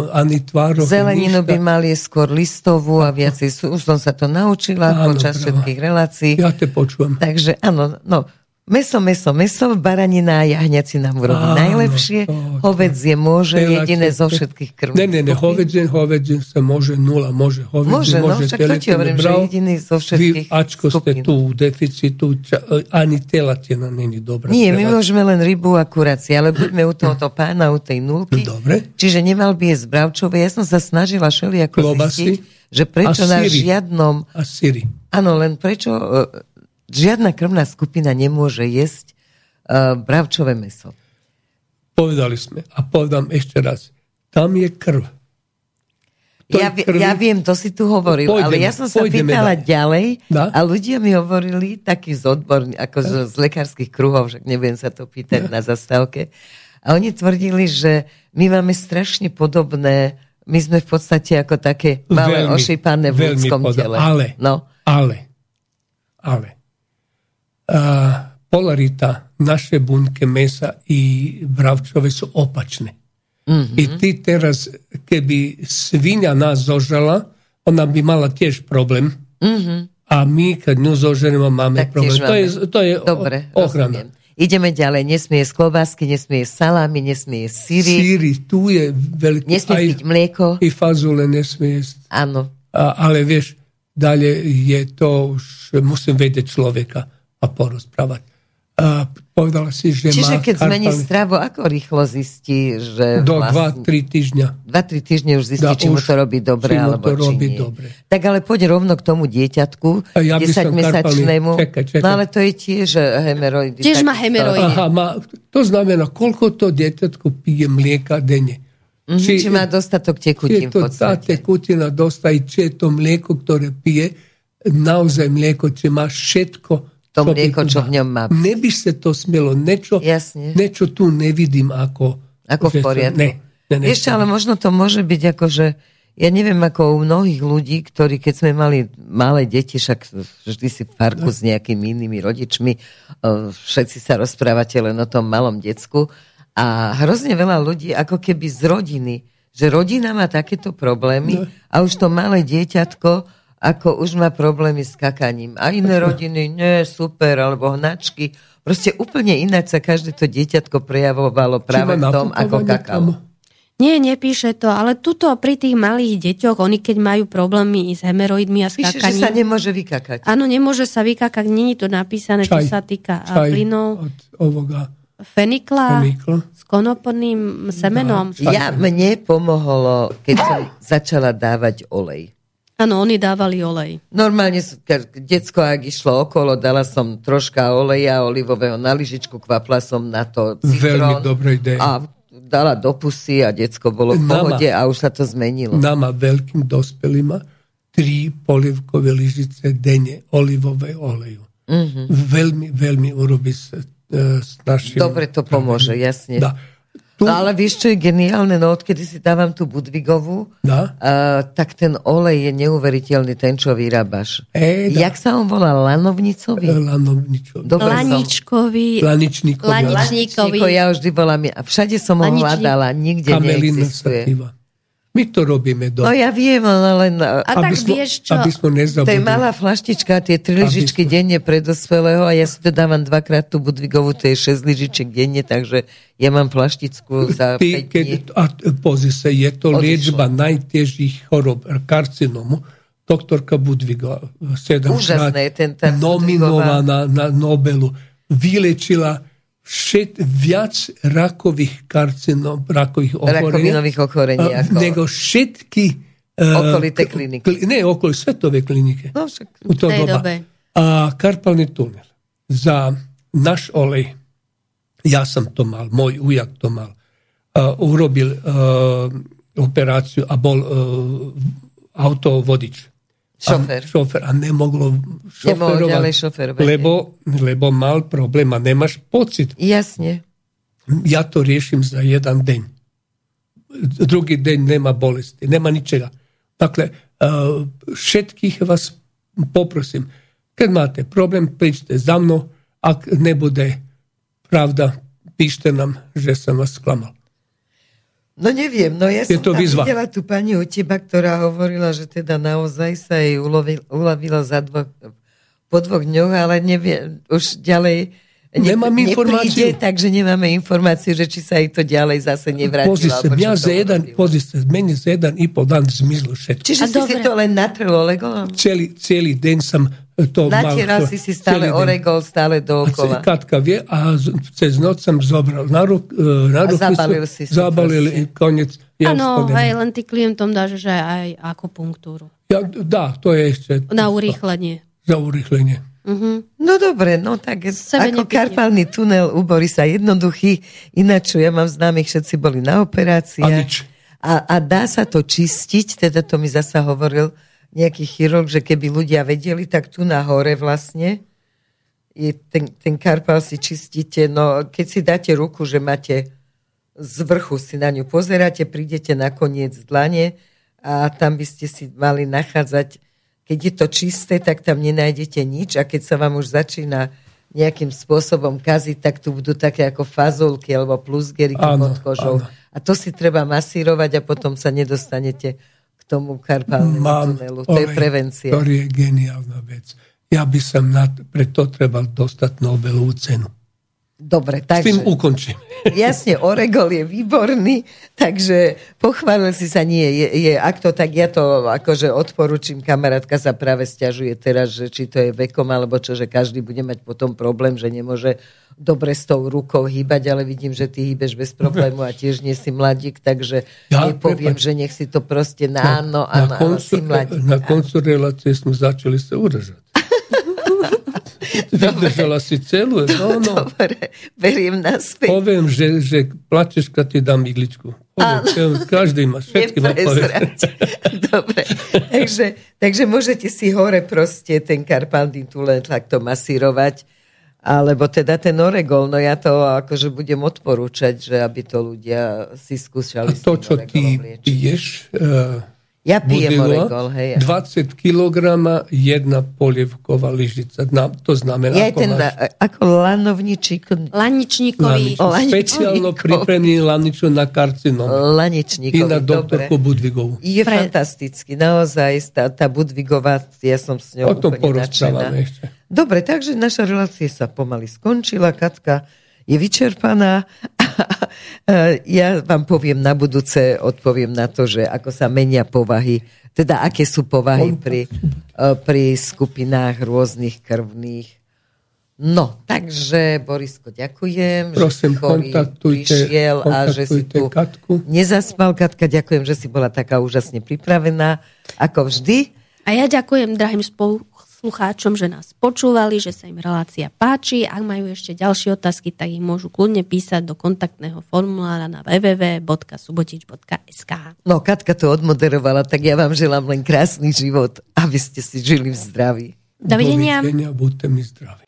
ani tvárok. Zeleninu ništa. by mal jesť skôr listovú a viacej. Už som sa to naučila áno, počas všetkých relácií. Ja te počúvam. Takže áno, no, Meso, meso, meso, baranina a jahňaci nám urobí najlepšie. To, hovedzie môže jediné zo všetkých krmov. Ne, ne, ne, hovedzie, hovedzie sa môže nula, môže hovedzie, môže, môže no, však to ti hovorím, že jediný zo všetkých Vy, ačko ste tu v deficitu, ani telatina není dobrá. Nie, my môžeme len rybu a kuraci, ale buďme u tohoto pána, u tej nulky. Dobre. Čiže nemal by jesť bravčové. Ja som sa snažila šeli ako zistiť, že prečo na žiadnom... A syry. Áno, len prečo žiadna krvná skupina nemôže jesť uh, bravčové meso. Povedali sme a povedám ešte raz. Tam je krv. ja, krv... ja viem, to si tu hovoril, pôjdeme, ale ja som sa pýtala da. ďalej da? a ľudia mi hovorili, takí z odborní, ako z, z lekárskych kruhov, však neviem sa to pýtať da. na zastávke, a oni tvrdili, že my máme strašne podobné, my sme v podstate ako také malé veľmi, ošípané v ľudskom tele. Ale, no. ale, ale, polarita naše bunke mesa i bravčove su opačne. Mm-hmm. I ti teraz, keby svinja nas zožala, ona bi mala tiež problem. Mm-hmm. A my, keď ňu zoženeme, máme Tak problém. tiež To je, to je Dobre, o- ochrana. rozumiem. Ideme ďalej. Nesmie jesť klobásky, nesmie jesť salámy, nesmie jesť síry, Síry, tu je veľký... nesmie aj, piť mlieko. I fazule nesmie jesť. Áno. A, ale vieš, dalje je to už, musím vedieť človeka a porozprávať. A povedala si, že Čiže má keď zmení karpalný- stravu, ako rýchlo zistí, že do vlastne... 2-3 týždňa. 2-3 týždne už zistí, Da, či mu už- to robí dobre, či mu alebo to či robí nie. dobre. Tak ale poď rovno k tomu dieťatku, A ja by som 10-mesačnému. karpalný- čakaj, čakaj. No ale to je tiež eh, hemeroidy. Tiež má hemeroidy. Aha, má, to znamená, koľko to dieťatko pije mlieka denne. Mhm, či má dostatok je tekutín to v tá podstate. tekutina dosta i či je to mlieko, ktoré pije, naozaj mlieko, či má všetko, To mlieko, čo v ňom má. Ne by se to smelo, nečo, Jasne. nečo tu ne vidim ako... Ako v poriadku. Ne, ne, ne, Ešte, ale možno to môže byť ako, že ja neviem, ako u mnohých ľudí, ktorí keď sme mali malé deti, však vždy si v parku s nejakými inými rodičmi, eh, všetci sa rozprávate len o tom malom decku a hrozne veľa ľudí ako keby z rodiny, že rodina má takéto problémy a už to malé dieťatko ako už má problémy s kakaním. A iné *laughs* rodiny, nie, super, alebo hnačky. Proste úplne ináč sa každé to dieťatko prejavovalo práve v tom, ako kakalo. Nie, nepíše to, ale tuto pri tých malých deťoch, oni keď majú problémy s hemeroidmi a s Píše, že sa nemôže vykakať. áno, nemôže sa vykakať, není to napísané, čo Čaj. sa týka Čaj plynov od ovoga fenikla fenikla. s konopným semenom. Ja, mne pomohlo, keď som začala dávať olej. Áno, oni dávali olej. Normálne, s- decko, ak išlo okolo, dala som troška oleja olivového na lyžičku, kvapla som na to Veľmi citrón dobrá ideja. a dala do pusy a decko bolo v Nama. pohode a už sa to zmenilo. Nama veľkým dospelima tri polivkove lyžice denne olivové oleju. Mhm. Veľmi, veľmi urobí sa e, s našim... Dobre to pomôže, jasne. Da. Tu, No, ale vieš, čo je geniálne? No odkedy si dávam tú Budvigovú. Uh, tak ten olej je neuveriteľný, ten, čo vyrábaš. E, da. Jak sa on volá? Lanovnicový? Lanovničo. Dobre som- Laničkový, Laničníkovia. Lanič- Laničníko, ja vždy volám. A všade som ho Laničník. hľadala, nikde Kamelina neexistuje. sativa. My to robíme No doma. ja viem, ale len... A aby tak sme, vieš čo? Aby sme To je malá flaštička, tie tri lyžičky sme- denne pre dospelého a ja si to dávam dvakrát tú Budvigovú, to je 6 lyžičiek denne, takže ja mám flaštičku za 5 Ty, dní. keď, a pozri sa, je to Odišlo. liečba najtežších chorob, karcinomu. Doktorka Budviga, sedem Úžasné je ten- nominovaná na Nobelu, vylečila všet, viac rakových karcinom, rakových ochorení, Rakovinových ochorení. Ako... nego všetky eh, Okolité kliniky. kli- ne, okolo svetové klinike. No však... U to tej doba. dobe. A karpalný tunel za náš olej, ja som to mal, môj ujak to mal, uh, urobil uh, operáciu a bol uh, autovodič. Šofér. A, šofér a nemoglo šoferovať, šoferovať. lebo, lebo mal problém a nemáš pocit. Jasne. Ja to riešim za jedan deň. Druhý deň nemá bolesti, nemá ničega. Dakle, uh, všetkých vás poprosím, keď máte problém, príďte za mnou, ak nebude pravda, píšte nám, že som vás sklamal. No neviem, no ja Je som to tam výzva. videla tú pani u teba, ktorá hovorila, že teda naozaj sa jej ulovil, ulovilo za dvo, po dvoch dňoch, ale neviem, už ďalej Nemám informáciu. nepríde, takže nemáme informáciu, že či sa jej to ďalej zase nevrátilo. Pozri sa, mňa to za jeden, pozri sa, mene za jeden i pol dan zmizlo všetko. Čiže A si si to len natrel olegolom? Celý, celý deň som to mal. Natieral si si stále oregol, stále dookola. Katka vie a cez noc som zobral na, ruk, e, na A ruku, zabalil si si zabalil proste. i konec. Ja Áno, to aj nemám. len ty klientom dáš, že aj akupunktúru. Ja, dá, to je ešte Na urýchlenie. za urýchlenie. No dobre, no tak Sebe ako nepekne. karpálny tunel u Borisa jednoduchý, ináč ja mám známych, všetci boli na operáciách. A, a dá sa to čistiť, teda to mi zasa hovoril nejaký chirurg, že keby ľudia vedeli, tak tu na hore vlastne je ten, ten karpál si čistíte, no keď si dáte ruku, že máte z vrchu si na ňu pozeráte, prídete na koniec dlane a tam by ste si mali nachádzať, keď je to čisté, tak tam nenájdete nič a keď sa vám už začína nejakým spôsobom kaziť, tak tu budú také ako fazulky alebo plusgeriky Áno, pod kožou. áno. A to si treba masírovať a potom sa nedostanete k tomu karpálnemu Mám tunelu. To je prevencia. ktorý je geniálna vec. Ja by som na, pre to trebal dostať Nobelovú cenu. Dobre, S tým ukončím. *laughs* Jasne, Oregol je výborný, takže pochválil si sa, nie, je, je, ak to tak, ja to akože odporúčim, kamarátka sa práve stiažuje teraz, že či to je vekom, alebo čo, že každý bude mať potom problém, že nemôže dobre s tou rukou hýbať, ale vidím, že ty hýbeš bez problému a tiež nie si mladík, takže ja, nepoviem, že nech si to proste na áno, áno, áno, si mladík. Na koncu relácie sme začali sa uražať. *laughs* Vydržala si celú. No, *laughs* no. Dobre, beriem naspäť. Poviem, že, že plačeš, keď ti dám igličku. Poviem, každý má všetky má *laughs* Dobre, takže, takže môžete si hore proste ten karpandin tu len takto masírovať. Alebo teda ten oregol, no ja to akože budem odporúčať, že aby to ľudia si skúšali. A to, čo ty piješ, uh, ja pijem oregol, hej. 20 kg, jedna polievková lyžica. To znamená, ja ako ten, máš... ako lanovničík. Laničníkový. Laničník. Špeciálno pripravený laničo na karcinom. Laničníkový, I na doktorku Budvigovú. Je Pre... fantastický, naozaj. Tá, tá Budvigová, ja som s ňou O tom porozprávame ešte. Dobre, takže naša relácia sa pomaly skončila. Katka je vyčerpaná. Ja vám poviem na budúce, odpoviem na to, že ako sa menia povahy, teda aké sú povahy pri, eh, pri skupinách rôznych krvných. No, takže Borisko, ďakujem, Prosím, že kontaktujte, prišiel a že si tu Katku. nezaspal. Katka, ďakujem, že si bola taká úžasne pripravená, ako vždy. A ja ďakujem drahým spolu, poslucháčom, že nás počúvali, že sa im relácia páči. Ak majú ešte ďalšie otázky, tak ich môžu kľudne písať do kontaktného formulára na www.subotič.sk No, Katka to odmoderovala, tak ja vám želám len krásny život, aby ste si žili v zdraví. Dovidenia. Dovidenia, buďte mi zdraví.